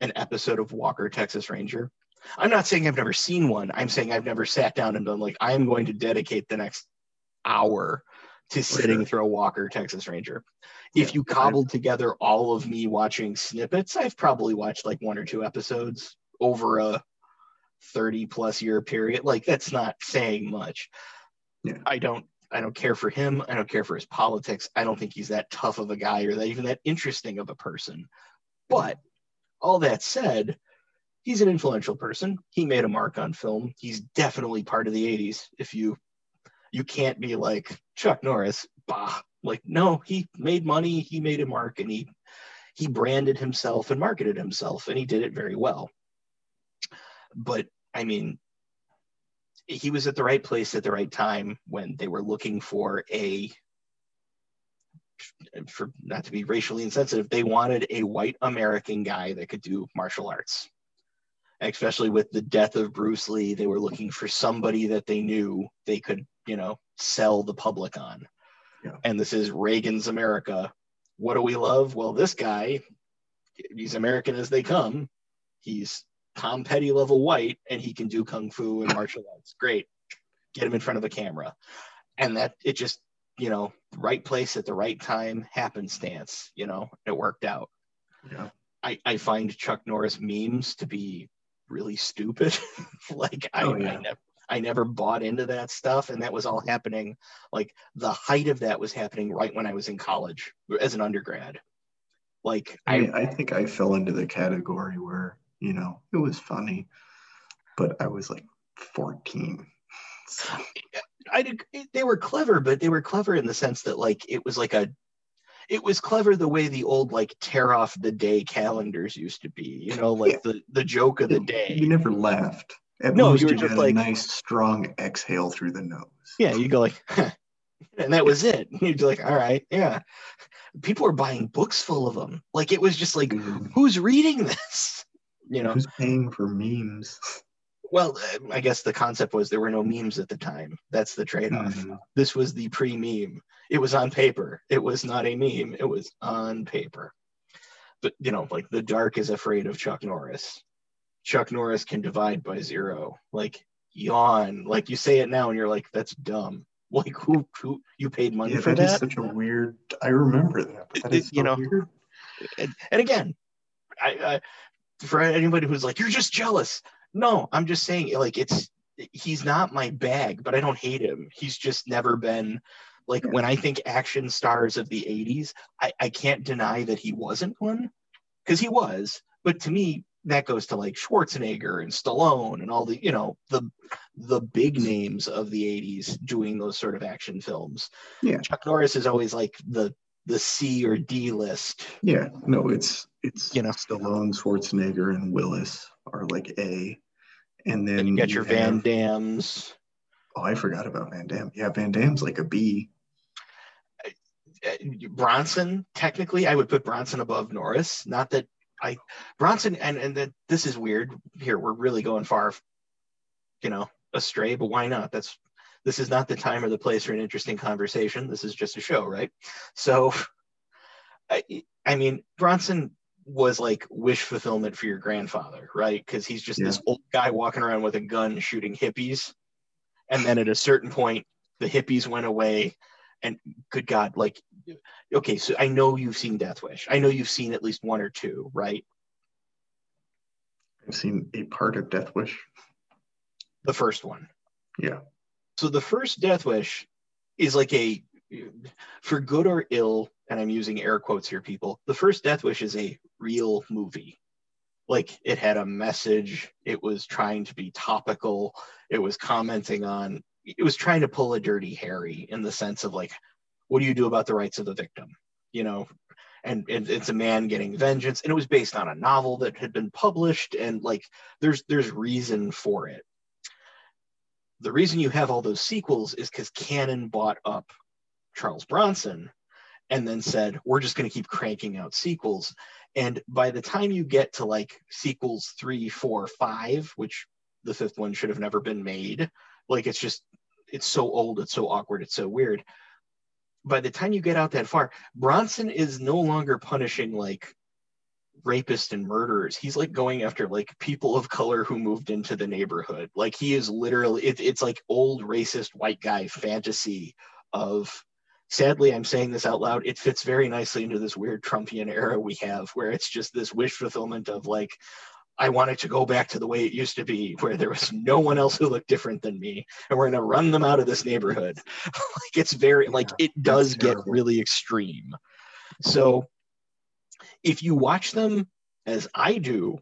an episode of walker texas ranger i'm not saying i've never seen one i'm saying i've never sat down and been like i'm going to dedicate the next hour to sitting sure. through a walker texas ranger. Yeah, if you cobbled together all of me watching snippets i've probably watched like one or two episodes over a 30 plus year period. Like that's not saying much. Yeah. i don't i don't care for him. I don't care for his politics. I don't think he's that tough of a guy or that even that interesting of a person. But all that said he's an influential person. He made a mark on film. He's definitely part of the 80s if you you can't be like chuck norris bah. Like no he made money he made a mark and he he branded himself and marketed himself and he did it very well. But i mean he was at the right place at the right time when they were looking for a for not to be racially insensitive they wanted a white american guy that could do martial arts. Especially with the death of bruce lee they were looking for somebody that they knew they could you know sell the public on. Yeah. and this is reagan's america. What do we love? Well this guy he's american as they come. He's tom petty level white and he can do kung fu and [coughs] martial arts. Great. Get him in front of a camera. And that it just you know right place at the right time happenstance you know it worked out. Yeah. i i find chuck norris memes to be really stupid. [laughs] Like I, Oh, I yeah. never I never bought into that stuff, and that was all happening. Like the height of that was happening right when I was in college as an undergrad. Like I, I, I think I fell into the category where, you know, it was funny, but I was like 14. So, I they were clever, but they were clever in the sense that like it was like a, it was clever the way the old like tear off the day calendars used to be. You know, like the the joke of the day. You never laughed. At No, you were just like- a nice, strong exhale through the nose. Yeah, you go like, [laughs] and that was it. You'd be like, all right, yeah. People were buying books full of them. Like it was just like, Mm, who's reading this? [laughs] You know. Who's paying for memes? Well, I guess the concept was there were no memes at the time. That's the trade-off. Mhm. This was the pre-meme. It was on paper. It was not a meme. It was on paper. But you know, like the dark is afraid of Chuck Norris. Chuck Norris can divide by zero. Like yawn. Like you say it now and you're like, that's dumb. [laughs] Like who who you paid money Yeah, for that is that? such a weird. I remember that. But that is so you know, weird. and, and again, I, I for anybody who's like, you're just jealous. No, I'm just saying, like, it's he's not my bag, but I don't hate him. He's just never been like when I think action stars of the 80s, I, I can't deny that he wasn't one because he was. But to me, that goes to like Schwarzenegger and Stallone and all the, you know, the the big names of the 80s doing those sort of action films. Yeah. Chuck Norris is always like the the C or D list. Yeah, no, it's it's You know. Stallone, Schwarzenegger, and Willis are like A, and then And you get your Van have- Dams. Oh, I forgot about Van Damme. Yeah, Van Damme's like a B. Uh, Bronson, technically, I would put Bronson above Norris. Not that I Bronson and and that this is weird. Here, we're really going far, you know, astray. But why not? That's this is not the time or the place for an interesting conversation. This is just a show, right? So, I I mean, Bronson was like wish fulfillment for your grandfather, right? Because he's just Yeah. this old guy walking around with a gun shooting hippies. And then at a certain point, the hippies went away. And good God, like, okay, so I know you've seen Death Wish. I know you've seen at least one or two, right? I've seen a part of Death Wish. The first one. Yeah. So the first Death Wish is like a, for good or ill, and I'm using air quotes here, people. The first Death Wish is a real movie. Like it had a message. It was trying to be topical. It was commenting on. It was trying to pull a dirty Harry in the sense of like, what do you do about the rights of the victim? You know, and, and it's a man getting vengeance, and it was based on a novel that had been published, and like there's there's reason for it the reason you have all those sequels is because Cannon bought up Charles Bronson and then said, we're just going to keep cranking out sequels. And by the time you get to like sequels three, four, five, which the fifth one should have never been made, like it's just, it's so old, it's so awkward, it's so weird. By the time you get out that far, Bronson is no longer punishing like rapists and murderers. He's like going after like people of color who moved into the neighborhood. Like he is literally it, it's like old racist white guy fantasy of sadly I'm saying this out loud. It fits very nicely into this weird Trumpian era we have where it's just this wish fulfillment of like I want it to go back to the way it used to be, where there was no one else who looked different than me, and we're gonna run them out of this neighborhood. [laughs] like it's very like it does get really extreme. So if you watch them as I do,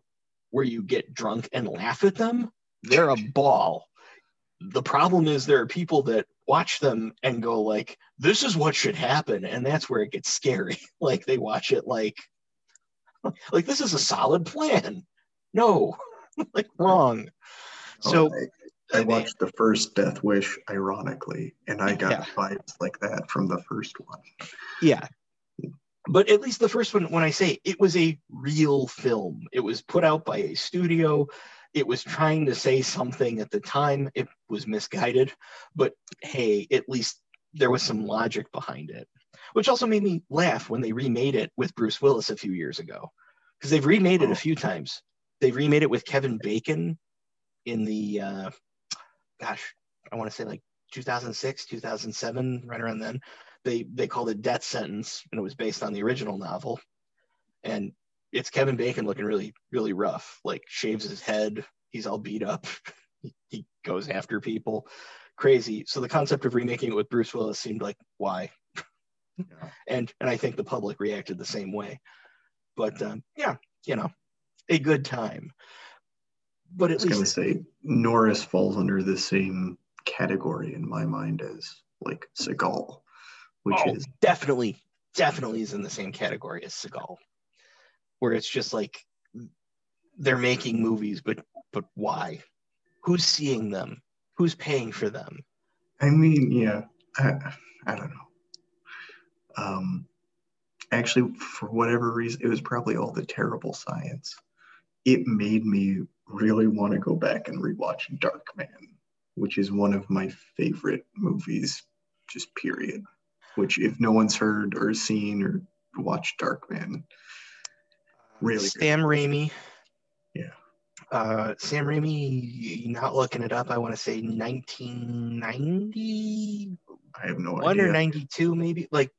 where you get drunk and laugh at them, they're a ball. The problem is there are people that watch them and go like, "This is what should happen," and that's where it gets scary. [laughs] like they watch it like, [laughs] like this is a solid plan. No, [laughs] like wrong. So oh, I, I watched the first Death Wish ironically, and I got Yeah. vibes like that from the first one. Yeah. But at least the first one, when I say it was a real film, it was put out by a studio. It was trying to say something at the time. It was misguided, but hey, at least there was some logic behind it, which also made me laugh when they remade it with Bruce Willis a few years ago. Because they've remade it Oh. a few times. They've remade it with Kevin Bacon in the, uh, gosh, I want to say like 2006, 2007, right around then they they called it Death Sentence, and it was based on the original novel. And it's Kevin Bacon looking really really rough, like shaves his head, he's all beat up, [laughs] he, he goes after people, crazy. So the concept of remaking it with Bruce Willis seemed like why, Yeah. and and I think the public reacted the same way. But um, yeah, you know, a good time. But I at was gonna least say Norris falls under the same category in my mind as like Seagal, which oh, is definitely, definitely is in the same category as Seagal, where it's just like they're making movies, but but why? Who's seeing them? Who's paying for them? I mean, yeah, I, I don't know. Um, actually, for whatever reason, it was probably all the terrible science. It made me really want to go back and rewatch Darkman, which is one of my favorite movies, just period. Which, if no one's heard or seen or watched Darkman, really good. Sam Raimi. Yeah. Uh, Sam Raimi, not looking it up. I want to say 1990. I have no or idea. 92, maybe. Like,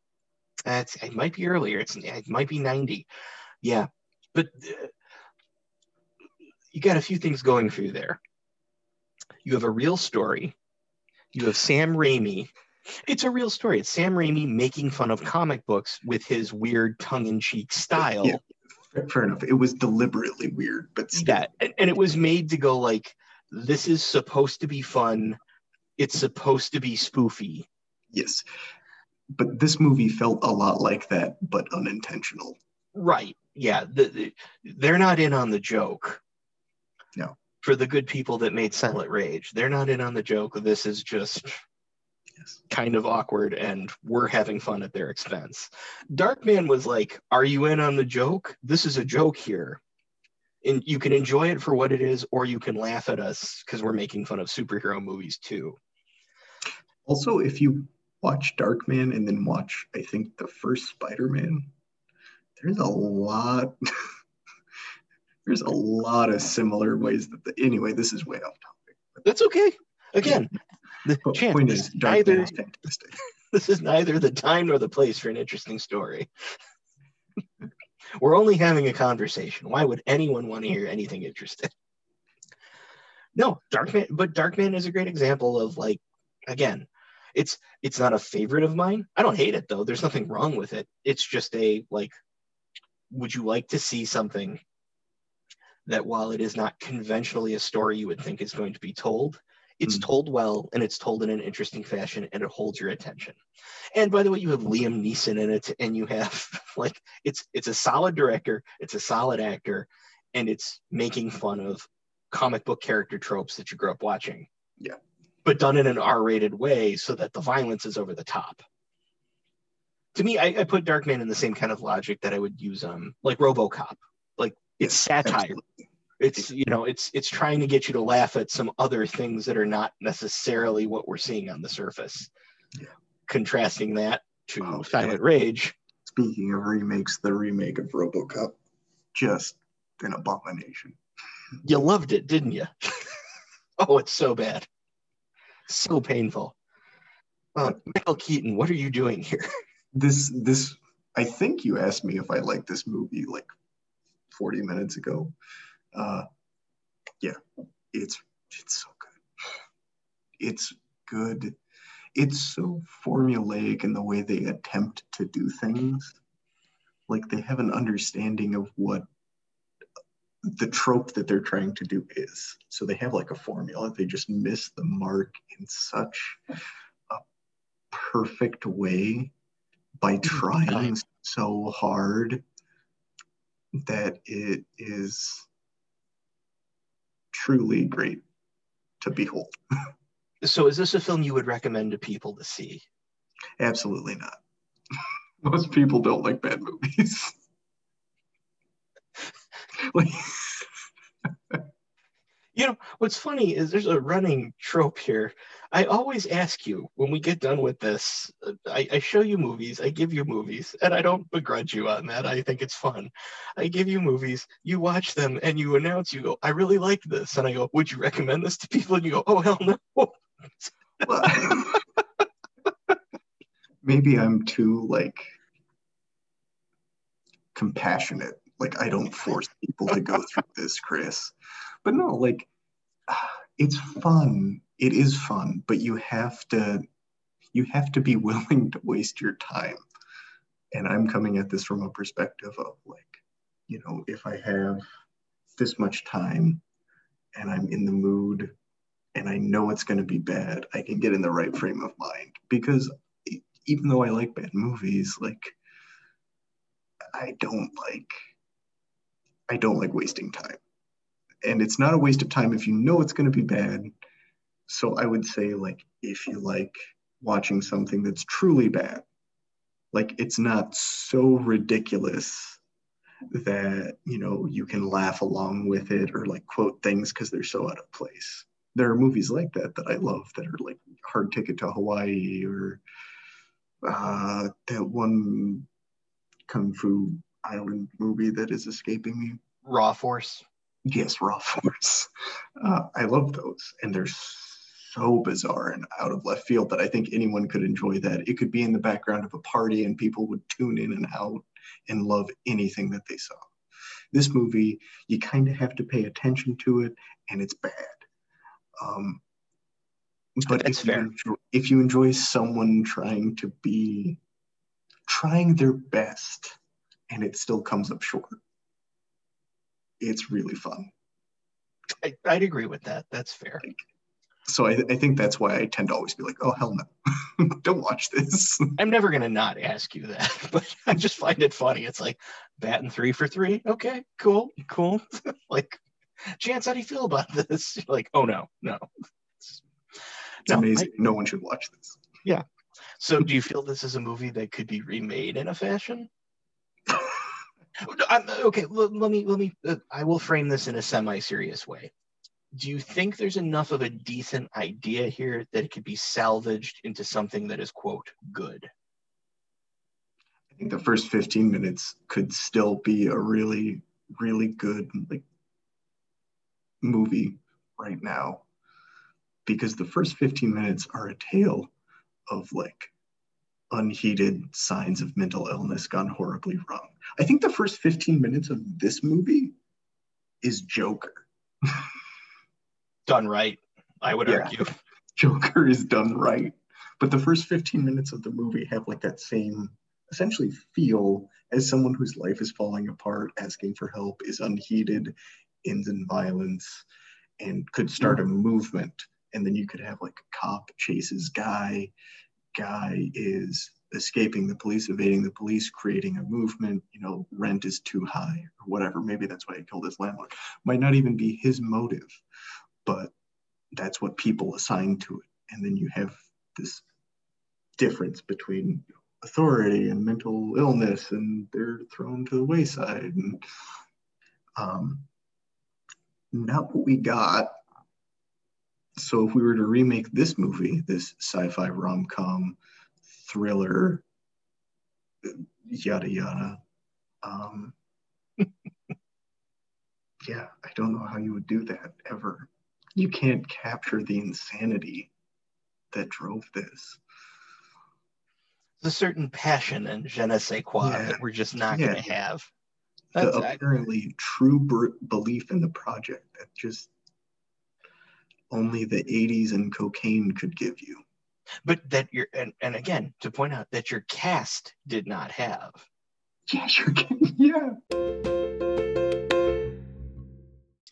that's it might be earlier. It's it might be 90. Yeah, but uh, you got a few things going for you there. You have a real story. You have Sam Raimi. It's a real story. It's Sam Raimi making fun of comic books with his weird tongue-in-cheek style. Yeah. Fair enough. It was deliberately weird, but still, Yeah, and, and it was made to go like, this is supposed to be fun. It's supposed to be spoofy. yes. But this movie felt a lot like that, but unintentional. Right. Yeah. The, the- they're not in on the joke. For the good people that made Silent Rage, they're not in on the joke. This is just Yes. kind of awkward and we're having fun at their expense. Darkman was like, Are you in on the joke? This is a joke here. And you can enjoy it for what it is, or you can laugh at us because we're making fun of superhero movies too. Also, if you watch Darkman and then watch, I think, the first Spider Man, there's a lot, there's a lot of similar ways that the, anyway this is way off topic That's okay. Again, the chance, point is neither Man is fantastic [laughs] this is neither the time nor the place for an interesting story. [laughs] We're only having a conversation. Why would anyone want to hear anything interesting? No, Darkman, but Darkman is a great example of like, again, it's it's not a favorite of mine. I don't hate it though. There's nothing wrong with it. It's just a like, would you like to see something that while it is not conventionally a story you would think is going to be told, it's Mm. told well and it's told in an interesting fashion and it holds your attention. And by the way, you have Liam Neeson in it, and you have [laughs] like it's it's a solid director, it's a solid actor, and it's making fun of comic book character tropes that you grew up watching. Yeah. But done in an R-rated way so that the violence is over the top. To me, I, I put Darkman in the same kind of logic that I would use um like RoboCop. It's satire. absolutely. It's you know, it's it's trying to get you to laugh at some other things that are not necessarily what we're seeing on the surface. Yeah. Contrasting that to Oh, Silent. Rage. speaking of remakes the remake of robocop just an abomination You loved it, didn't you? [laughs] oh, it's so bad. So painful. Uh, Michael Keaton, what are you doing here? [laughs] this this i think you asked me if i like this movie like 40 minutes ago. Uh yeah it's it's so good. It's good. It's so formulaic in the way they attempt to do things. Like they have an understanding of what the trope that they're trying to do is. So they have like a formula. They just miss the mark in such a perfect way by trying so hard that it is truly great to behold. [laughs] So, is this a film you would recommend to people to see? Absolutely not. [laughs] Most people don't like bad movies. [laughs] like, You know, what's funny is there's a running trope here. I always ask you when we get done with this, uh, I, I show you movies, I give you movies, and I don't begrudge you on that. I think it's fun. I give you movies, you watch them, and you announce, you go, I really like this. And I go, Would you recommend this to people? And you go, Oh, hell no. [laughs] maybe I'm too like compassionate. Like I don't force people to go through this, Chris. But no, like [sighs] it's fun. It is fun, but you have to you have to be [laughs] willing to waste your time. And I'm coming at this from a perspective of like, you know, if I have this much time and I'm in the mood and I know it's going to be bad, I can get in the right frame of mind because even though I like bad movies, like I don't like I don't like wasting time. And it's not a waste of time if you know it's going to be bad. So I would say like if you like watching something that's truly bad, like it's not so ridiculous that you know you can laugh along with it or like quote things because they're so out of place. There are movies like that that i love that are like hard ticket to hawaii or uh, that one kung fu island movie that is escaping me. Raw Force. yes raw force. Uh, i love those and they're so bizarre and out of left field that i think anyone could enjoy that. It could be in the background of a party and people would tune in and out and love anything that they saw. This movie you kind of have to pay attention to it and it's bad. Um, but That's if you, enjoy, if you enjoy someone trying to be trying their best and it still comes up short it's really fun. I, I'd agree with that. That's fair. So I, I think that's why I tend to always be like, oh hell no, [laughs] don't watch this. [laughs] I'm never gonna not ask you that, [laughs] but I just find it funny. It's like batting three for three. Okay, cool, cool. like, Chance, how do you feel about this? You're like, oh no, no. It's No, amazing. no one should watch this. Yeah. So, do you feel this is a movie that could be remade in a fashion? I'm, okay, let, let me let me. Uh, I will frame this in a semi-serious way. Do you think there's enough of a decent idea here that it could be salvaged into something that is quote good? I think the first 15 minutes could still be a really, really good, like movie right now because the first 15 minutes are a tale of like unheeded signs of mental illness gone horribly wrong. I think the first 15 minutes of this movie is Joker. [laughs] Done right, I would Yeah. argue. [laughs] Joker is done right. But the first 15 minutes of the movie have like that same essentially feel as someone whose life is falling apart, asking for help, is unheeded, ends in violence, and could start a movement. And then you could have like a cop chases guy, guy is escaping the police, evading the police, creating a movement, you know, rent is too high or whatever. Maybe that's why he killed his landlord. Might not even be his motive, but that's what people assign to it. And then you have this difference between authority and mental illness, and they're thrown to the wayside. And um, not what we got. So if we were to remake this movie, this sci-fi rom-com thriller, yada yada, um, [laughs] yeah, I don't know how you would do that ever. You can't capture the insanity that drove this. There's a certain passion and je ne sais quoi Yeah. that we're just not Yeah. going to have. The That's, I- apparently true br- belief in the project that just only the 80s and cocaine could give you. but that you're, and, and again, to point out that your cast did not have. Yeah, sure. [laughs] Yeah.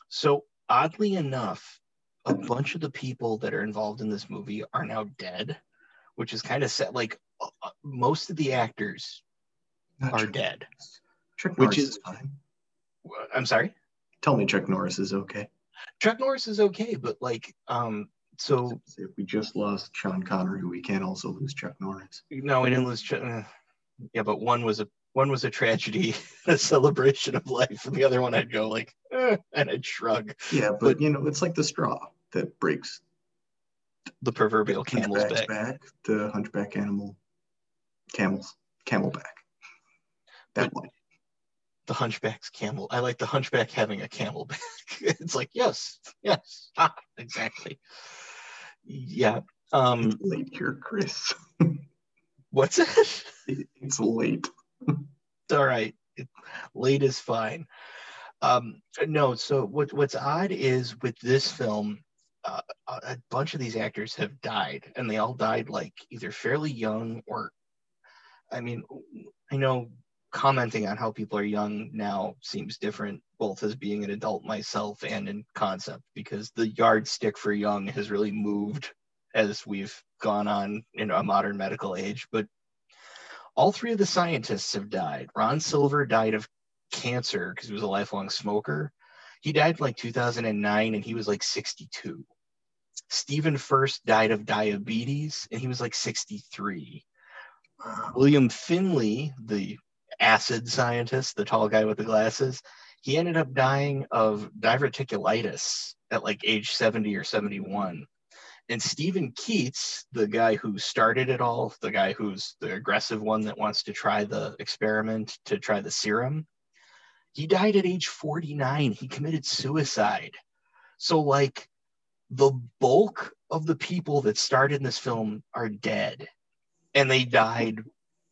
So oddly enough, a bunch of the people that are involved in this movie are now dead, which is kind of set. Like uh, most of the actors Not are dead. Chuck which Norris is- is fine. I'm sorry. Tell me Chuck Norris is okay. Chuck Norris is okay, but like, um, so If we just lost Sean Connery, we can't also lose Chuck Norris. no, we didn't lose. Chuck- uh, Yeah, but one was a one was a tragedy, [laughs] a celebration of life, and the other one I'd go like, eh, and I'd shrug Yeah, but, But- you know, it's like the straw that breaks the proverbial camel's back. back. The hunchback animal, camels, camelback. That But- one. the hunchback's camel. I like the hunchback having a camelback. [laughs] it's like, yes, yes, ah, exactly. Yeah. Um, It's late here, Chris. what's it? [laughs] It's late. All right. It, late is fine. Um, no, so what what's odd is with this film, uh, a bunch of these actors have died, and they all died like either fairly young or, I mean, I know commenting on how people are young now seems different, both as being an adult myself and in concept, because the yardstick for young has really moved as we've gone on in a modern medical age. But all three of the scientists have died. Ron Silver died of cancer because he was a lifelong smoker. He died in like 2009 and he was like 62. Stephen Furst died of diabetes and he was like 63. Wow. William Finley, the acid scientist, the tall guy with the glasses, he ended up dying of diverticulitis at like age 70 or 71. And Steven Keats, the guy who started it all, the guy who's the aggressive one that wants to try the experiment to try the serum, he died at age 49. He committed suicide. So, like, the bulk of the people that starred in this film are dead and they died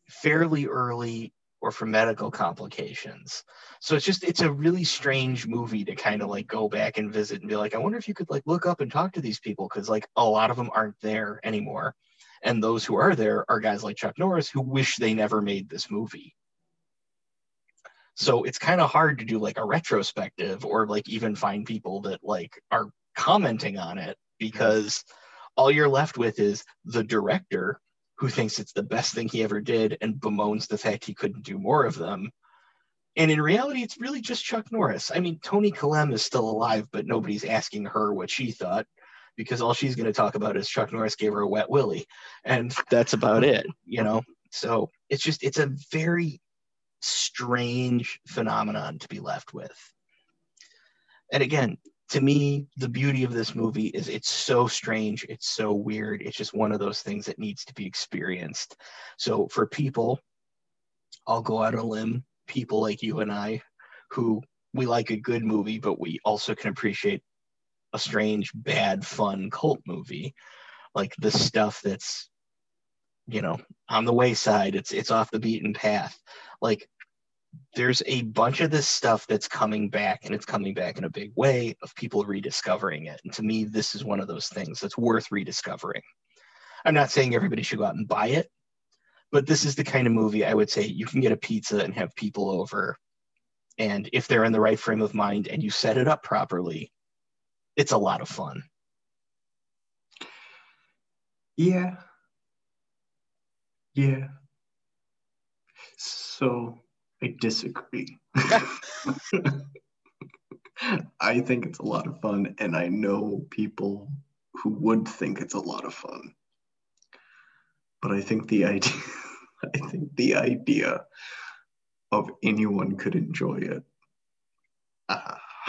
fairly early or from medical complications. So it's just it's a really strange movie to kind of like go back and visit and be like, I wonder if you could like look up and talk to these people because like a lot of them aren't there anymore. And those who are there are guys like Chuck Norris who wish they never made this movie. So it's kind of hard to do like a retrospective or like even find people that like are commenting on it because all you're left with is the director who thinks it's the best thing he ever did and bemoans the fact he couldn't do more of them. And in reality, it's really just Chuck Norris. I mean, Toni Kalem is still alive, but nobody's asking her what she thought because all she's going to talk about is Chuck Norris gave her a wet willy. And that's about it, you know? So it's just, it's a very strange phenomenon to be left with. And again, to me, the beauty of this movie is it's so strange, it's so weird. It's just one of those things that needs to be experienced. So for people, I'll go out on a limb, people like you and I, who we like a good movie, but we also can appreciate a strange, bad, fun cult movie. Like the stuff that's, you know, on the wayside, it's it's off the beaten path. Like there's a bunch of this stuff that's coming back and it's coming back in a big way of people rediscovering it. And to me, this is one of those things that's worth rediscovering. I'm not saying everybody should go out and buy it, but this is the kind of movie I would say you can get a pizza and have people over. And if they're in the right frame of mind and you set it up properly, it's a lot of fun. Yeah. Yeah. So I disagree. [laughs] I think it's a lot of fun, and I know people who would think it's a lot of fun. But I think the idea, [laughs] I think the idea of anyone could enjoy it. Uh, [laughs]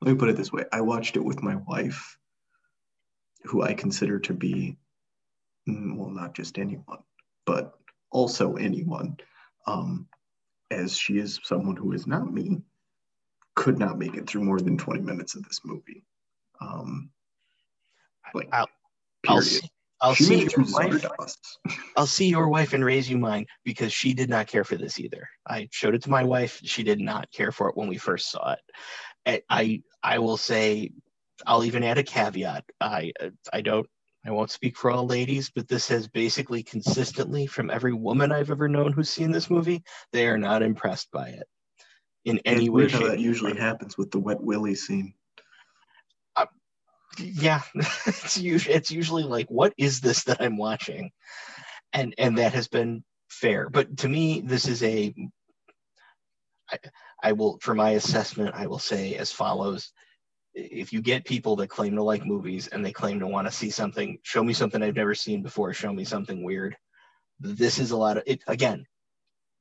let me put it this way: I watched it with my wife, who I consider to be, mm, well, not just anyone, but also anyone um, as she is someone who is not me, could not make it through more than 20 minutes of this movie. Um, like, I'll, I'll see, I'll see your wife. [laughs] I'll see your wife and raise you mine because she did not care for this either. I showed it to my wife. She did not care for it when we first saw it. I I will say, I'll even add a caveat. I I don't I won't speak for all ladies, but this has basically consistently, from every woman I've ever known who's seen this movie, they are not impressed by it in any way. How that usually happens with the wet willy scene. Uh, yeah, [laughs] it's usually it's usually like, what is this that I'm watching? And and that has been fair, but to me, this is a. I, I will, for my assessment, I will say as follows if you get people that claim to like movies and they claim to want to see something, show me something I've never seen before, show me something weird. This is a lot of it. Again,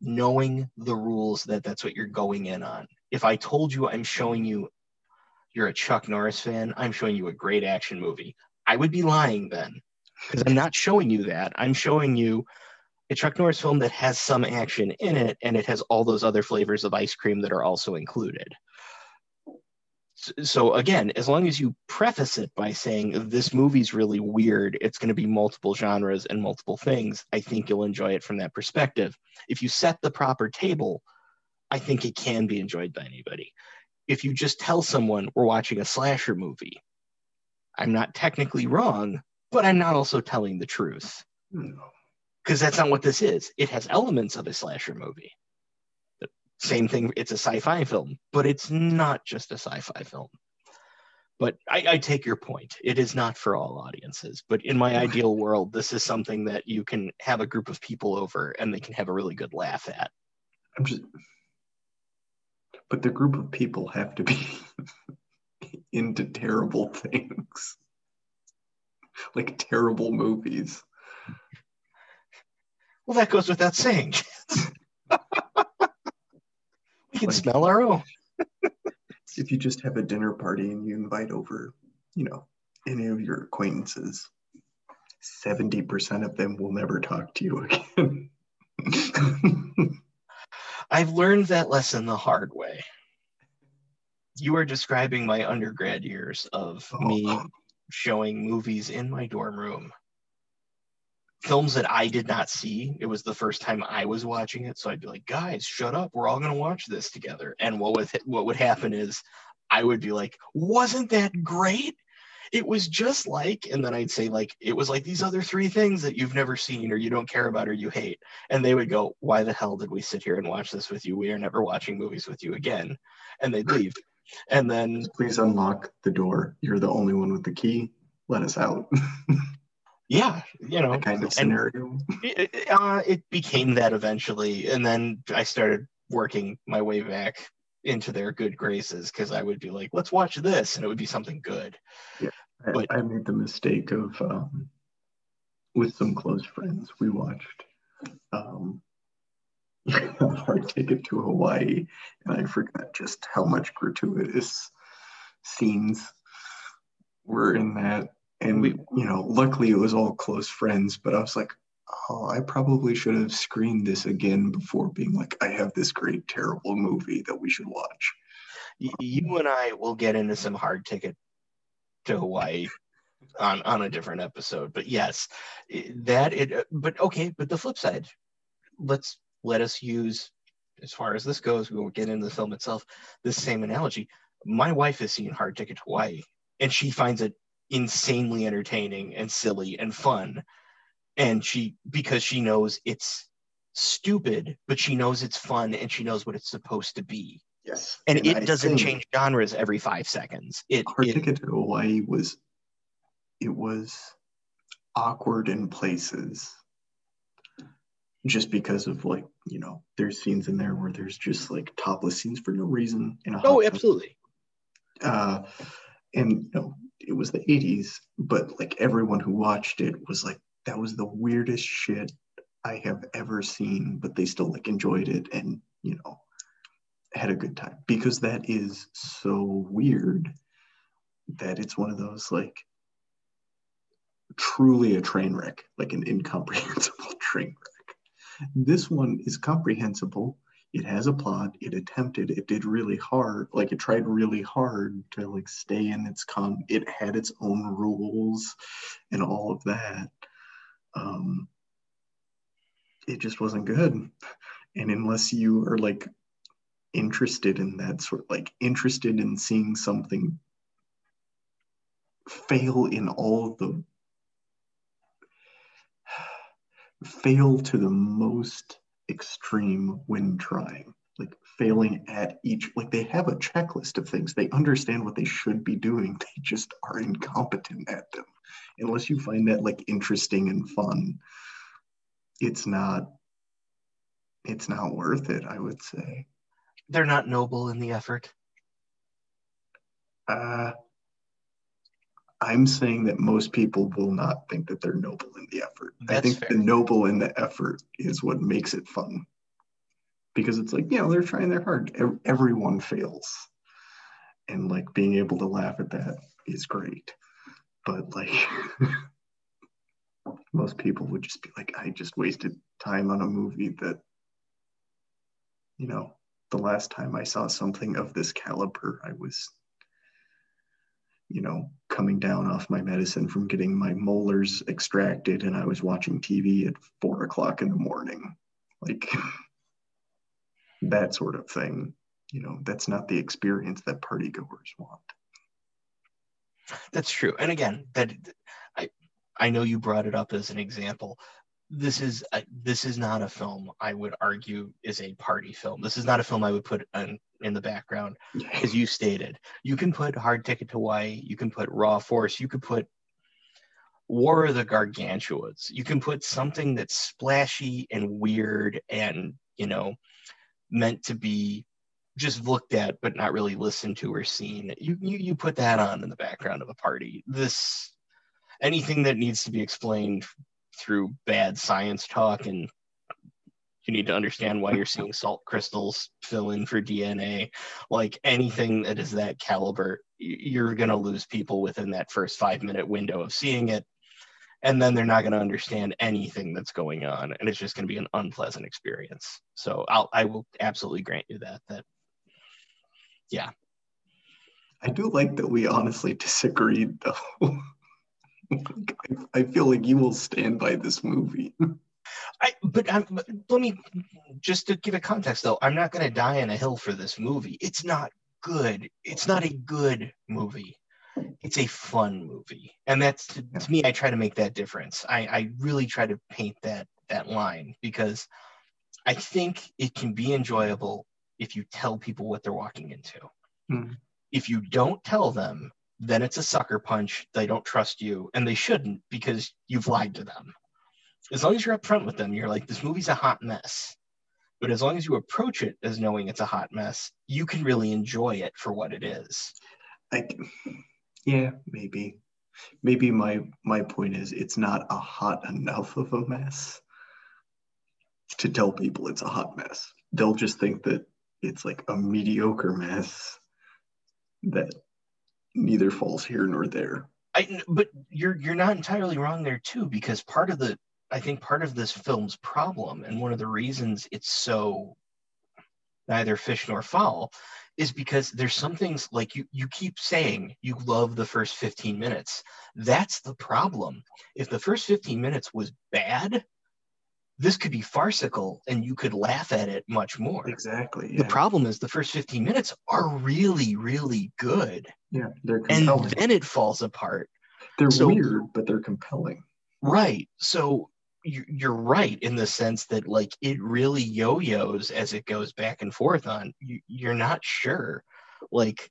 knowing the rules that that's what you're going in on. If I told you I'm showing you, you're a Chuck Norris fan, I'm showing you a great action movie, I would be lying then because I'm not showing you that. I'm showing you a Chuck Norris film that has some action in it and it has all those other flavors of ice cream that are also included so again as long as you preface it by saying this movie's really weird it's going to be multiple genres and multiple things i think you'll enjoy it from that perspective. If you set the proper table i think it can be enjoyed by anybody. If you just tell someone we're watching a slasher movie i'm not technically wrong but i'm not also telling the truth. Hmm. Because that's not what this is. It has elements of a slasher movie same thing it's a sci-fi film but it's not just a sci-fi film. But I, I, take your point. It is not for all audiences but in my ideal world this is something that you can have a group of people over and they can have a really good laugh at. I'm just but the group of people have to be [laughs] into terrible things. [laughs] Like terrible movies. Well that goes without saying [laughs] Can like, smell our own. [laughs] if you just have a dinner party and you invite over, you know, any of your acquaintances, 70% of them will never talk to you again. [laughs] I've learned that lesson the hard way. You are describing my undergrad years of oh. me showing movies in my dorm room films that I did not see. It was the first time I was watching it, so I'd be like, "Guys, shut up! We're all gonna watch this together." And what would what would happen is, I would be like, "Wasn't that great?" It was just like, and then I'd say like, "It was like these other three things that you've never seen, or you don't care about, or you hate." And they would go, "Why the hell did we sit here and watch this with you? We are never watching movies with you again." And they'd leave. And then please unlock the door. You're the only one with the key. Let us out. [laughs] yeah you know kind of scenario. it, uh, it became that eventually and then i started working my way back into their good graces because i would be like let's watch this and it would be something good. Yeah I, but, I made the mistake of um, with some close friends we watched um, [laughs] hard ticket to hawaii and i forgot just how much gratuitous scenes were in that and we you know luckily it was all close friends but i was like oh i probably should have screened this again before being like i have this great terrible movie that we should watch you and I will get into some hard ticket to Hawaii on on a different episode. But yes, that it. uh, But okay, but the flip side, let's let us use as far as this goes. We won't get into the film itself. This same analogy. My wife has seen Hard Ticket to Hawaii, and she finds it insanely entertaining and silly and fun. And she because she knows it's stupid, but she knows it's fun and she knows what it's supposed to be. Yes. And, it I doesn't change genres every five seconds. It, Hard it Ticket to Hawaii was it was awkward in places just because of like you know there's scenes in there where there's just like topless scenes for no reason in a oh absolutely. uh, and you know it was the 80s but like everyone who watched it was like that was the weirdest shit i have ever seen but they still like enjoyed it and you know had a good time. Because that is so weird that it's one of those like truly a train wreck like an incomprehensible [laughs] train wreck. This one is comprehensible it has a plot it attempted it did really hard like it tried really hard to like stay in its con it had its own rules and all of that. Um it just wasn't good. And unless you are like interested in that sort like interested in seeing something fail in all the fail to the most extreme when trying like failing at each like they have a checklist of things. They understand what they should be doing. [laughs] They just are incompetent at them. Unless you find that like interesting and fun it's not it's not worth it i would say. They're not noble in the effort. uh i'm saying that most people will not think that they're noble in the effort. I think fair. the noble in the effort is what makes it fun. Because it's like you know they're trying their hard. Everyone fails. And like being able to laugh at that is great. But like [laughs] most people would just be like i just wasted time on a movie that you know the last time i saw something of this caliber i was you know coming down off my medicine from getting my molars extracted and i was watching tv at four o'clock in the morning like [laughs] that sort of thing you know that's not the experience that party goers want That's true. And again, that I I know you brought it up as an example. This is a, this is not a film I would argue is a party film. This is not a film I would put on, in the background, [laughs] as you stated. You can put Hard Ticket to Hawaii. You can put Raw Force. You could put War of the Gargantuas. You can put something that's splashy and weird and you know meant to be just looked at but not really listened to or seen. You, you you put that on in the background of a party. This anything that needs to be explained through bad science talk and you need to understand why you're seeing salt crystals fill in for DNA. Like anything that is that caliber, you're going to lose people within that first five minute window of seeing it. And then they're not going to understand anything that's going on. And it's just going to be an unpleasant experience. So I'll, I will absolutely grant you that, that yeah. I do like that we honestly disagreed, though. I, [laughs] I feel like you will stand by this movie. [laughs] I, but I'm, but let me just to give it context though. I'm not going to die on a hill for this movie. It's not good. It's not a good movie. It's a fun movie, and that's to, to me. I try to make that difference. I, I really try to paint that that line because I think it can be enjoyable if you tell people what they're walking into. Mhm. If you don't tell them, then it's a sucker punch. They don't trust you, and they shouldn't because you've lied to them as long as you're upfront with them, you're like, this movie's a hot mess. But as long as you approach it as knowing it's a hot mess, you can really enjoy it for what it is. I, yeah, maybe. Maybe my my point is it's not a hot enough of a mess to tell people it's a hot mess. They'll just think that it's like a mediocre mess that neither falls here nor there. I, but you're you're not entirely wrong there too, because part of the I think part of this film's problem and one of the reasons it's so neither fish nor fowl is because there's some things like you you keep saying you love the first 15 minutes that's the problem if the first 15 minutes was bad this could be farcical and you could laugh at it much more Exactly. the problem is the first 15 minutes are really really good yeah. They're compelling. and then it falls apart they're so- weird, but they're compelling. Right. So you're right in the sense that like it really yo-yos as it goes back and forth on you, you're not sure. Like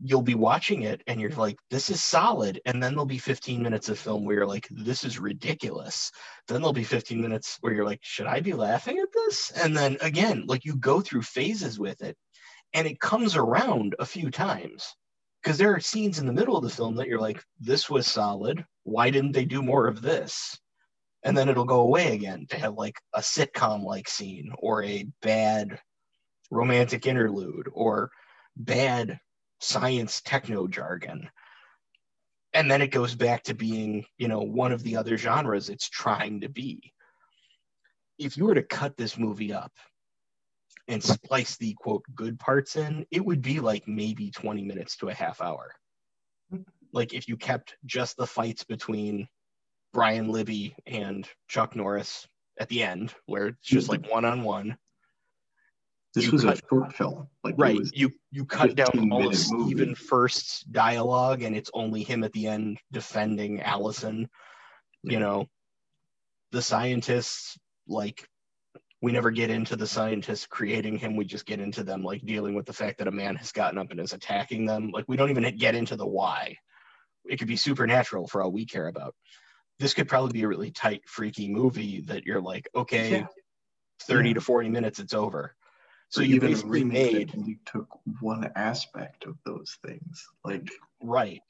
you'll be watching it and you're like this is solid and then there'll be 15 minutes of film where you're like this is ridiculous. Then there'll be 15 minutes where you're like should i be laughing at this? And then again like you go through phases with it and it comes around a few times. Because there are scenes in the middle of the film that you're like this was solid. Why didn't they do more of this and then it'll go away again to have like a sitcom like scene or a bad romantic interlude or bad science techno jargon. And then it goes back to being you know one of the other genres it's trying to be. If you were to cut this movie up and splice the quote good parts in it would be like maybe 20 minutes to a half hour. Like if you kept just the fights between Brian Libby and Chuck Norris at the end, where it's just like one on one. This You was cut- a short film. Like Right. You you cut down 15 all of minute movie. Furst's dialogue, and it's only him at the end defending Allison. You know, the scientists like we never get into the scientists creating him. We just get into them like dealing with the fact that a man has gotten up and is attacking them. Like we don't even get into the why. It could be supernatural for all we care about. This could probably be a really tight, freaky movie that you're like, okay, Yeah. 30 Yeah. to 40 minutes, it's over. So or you even basically remake made that only took one aspect of those things. Like right.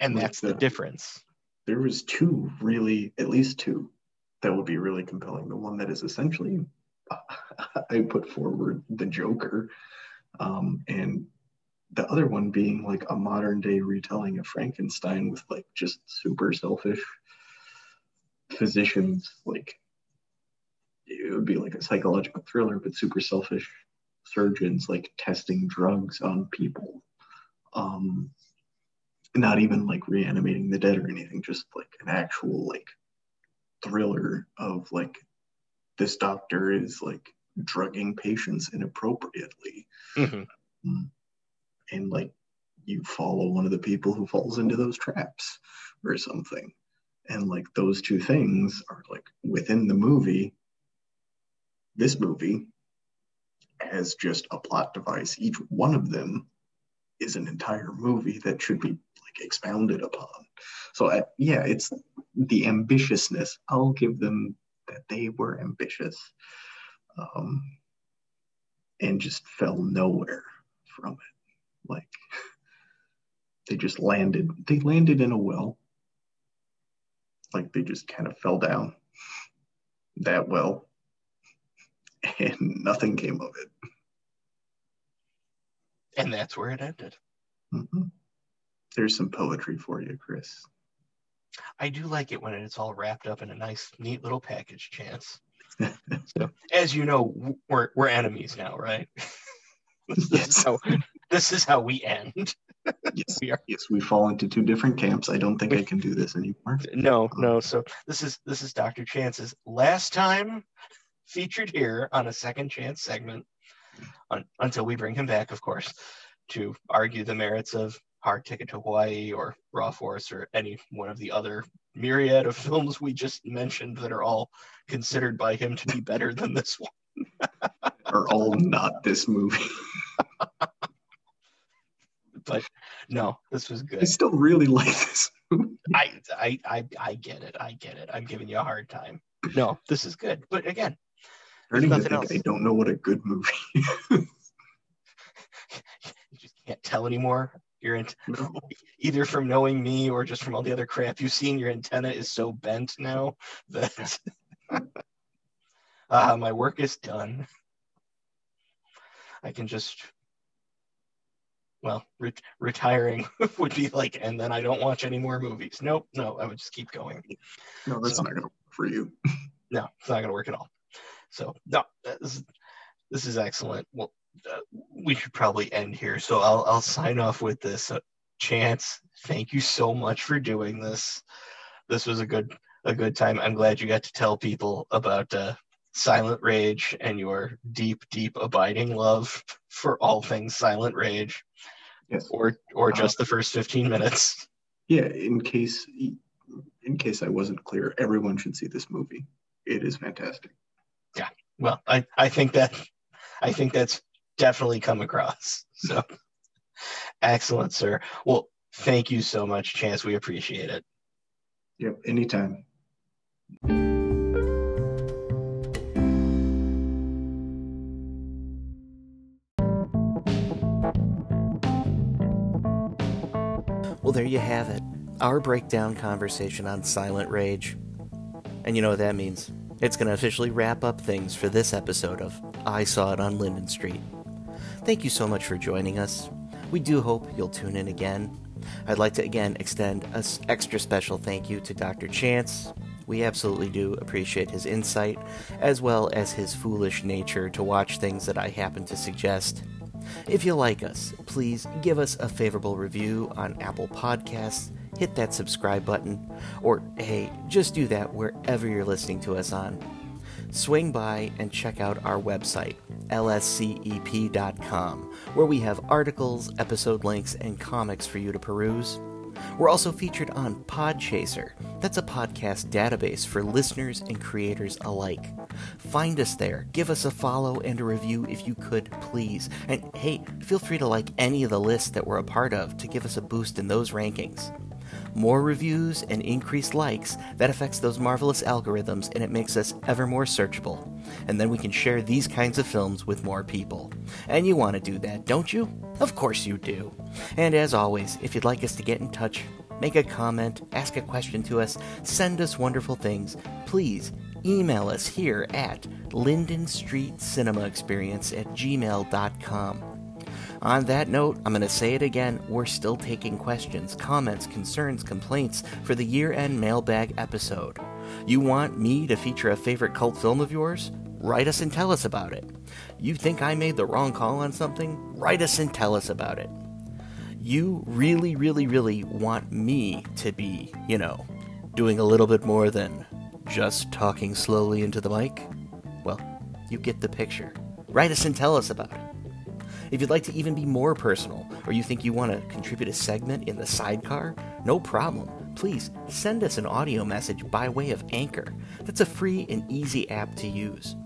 And Like that's the the- difference. there was two really, at least two, that would be really compelling. The one that is essentially, [laughs] I put forward the Joker, um, and the other one being like a modern day retelling of Frankenstein with like just super selfish physicians. Like it would be like a psychological thriller, but super selfish surgeons like testing drugs on people. Um, not even like reanimating the dead or anything, just like an actual like thriller of like this doctor is like drugging patients inappropriately Mhm. And like you follow one of the people who falls into those traps or something. And like those two things are like within the movie this movie has just a plot device. Each one of them is an entire movie that should be like expounded upon. So I, yeah it's the ambitiousness. I'll give them that they were ambitious um, and just fell nowhere from it like they just landed they landed in a well like they just kind of fell down that well and nothing came of it And that's where it ended. Mhm. there's some poetry for you chris I do like it when it's all wrapped up in a nice, neat little package, Chance. [laughs] so, as you know, we're, we're enemies now, right? this, [laughs] is Yes. how, this is how we end. [laughs] yes We are. yes we fall into two different camps i don't think i can do this anymore No, no. Um, so this is this is Dr. Chance's last time featured here on a second chance segment un, until we bring him back, of course, to argue the merits of Hard Ticket to Hawaii or Raw Force or any one of the other myriad of [laughs] films we just mentioned that are all considered by him to be better than this one. are all not this movie [laughs] But no, this was good. i still really like this I, I I I get it. I get it. I'm giving you a hard time. No, this is good. But again, nothing else. i don't know what a good movie [laughs] you just can't tell anymore. You're in, No. either from knowing me or just from all the other crap you've seen. Your antenna is so bent now that uh, [laughs] my work is done. I can just, well, re- retiring [laughs] would be like, and then I don't watch any more movies. Nope, no, I would just keep going. no that's So- not gonna work for you [laughs] No, it's not going to work at all. So no, this is, this is excellent. Well, uh, we should probably end here. So I'll I'll sign off with this. Uh, Chance, thank you so much for doing this. This was a good a good time. I'm glad you got to tell people about uh, Silent Rage and your deep, deep, abiding love for all things Silent Rage. Yes. Or or Uh, just the first 15 minutes. Yeah, in case in case I wasn't clear, everyone should see this movie. It is fantastic. Yeah. Well, I, I think that I think that's definitely come across. So excellent, sir. Well, thank you so much, Chance. We appreciate it. Yep, anytime. There you have it. Our breakdown conversation on Silent Rage. And you know what that means? It's going to officially wrap up things for this episode of I Saw It on Linden Street. Thank you so much for joining us. We do hope you'll tune in again. I'd like to again extend a s- extra special thank you to Dr. Chance. We absolutely do appreciate his insight, as well as his foolish nature to watch things that I happen to suggest. If you like us, please give us a favorable review on Apple Podcasts, hit that subscribe button, or hey, just do that wherever you're listening to us on. Swing by and check out our website, lscep.com, where we have articles, episode links, and comics for you to peruse. We're also featured on Podchaser. That's a podcast database for listeners and creators alike. Find us there, give us a follow and a review if you could, please. And hey, feel free to like any of the lists that we're a part of to give us a boost in those rankings. More reviews and increased likes, that affects those marvelous algorithms and it makes us ever more searchable. And then we can share these kinds of films with more people. And you want to do that, don't you? Of course you do. And as always, if you'd like us to get in touch, make a comment, ask a question to us, send us wonderful things, please email us here at Linden Street Cinema Experience at gmail.com. On that note, I'm going to say it again. We're still taking questions, comments, concerns, complaints for the year end mailbag episode. You want me to feature a favorite cult film of yours? Write us and tell us about it. You think I made the wrong call on something? Write us and tell us about it. You really, really, really want me to be, you know, doing a little bit more than just talking slowly into the mic? Well, you get the picture. Write us and tell us about it. If you'd like to even be more personal, or you think you want to contribute a segment in the sidecar, no problem. Please send us an audio message by way of Anchor. That's a free and easy app to use.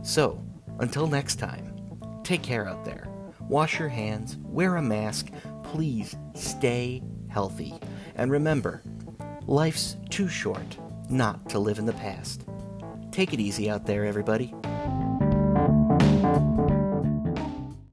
So, until next time, take care out there. Wash your hands, wear a mask, please stay healthy. And remember, life's too short not to live in the past. Take it easy out there, everybody.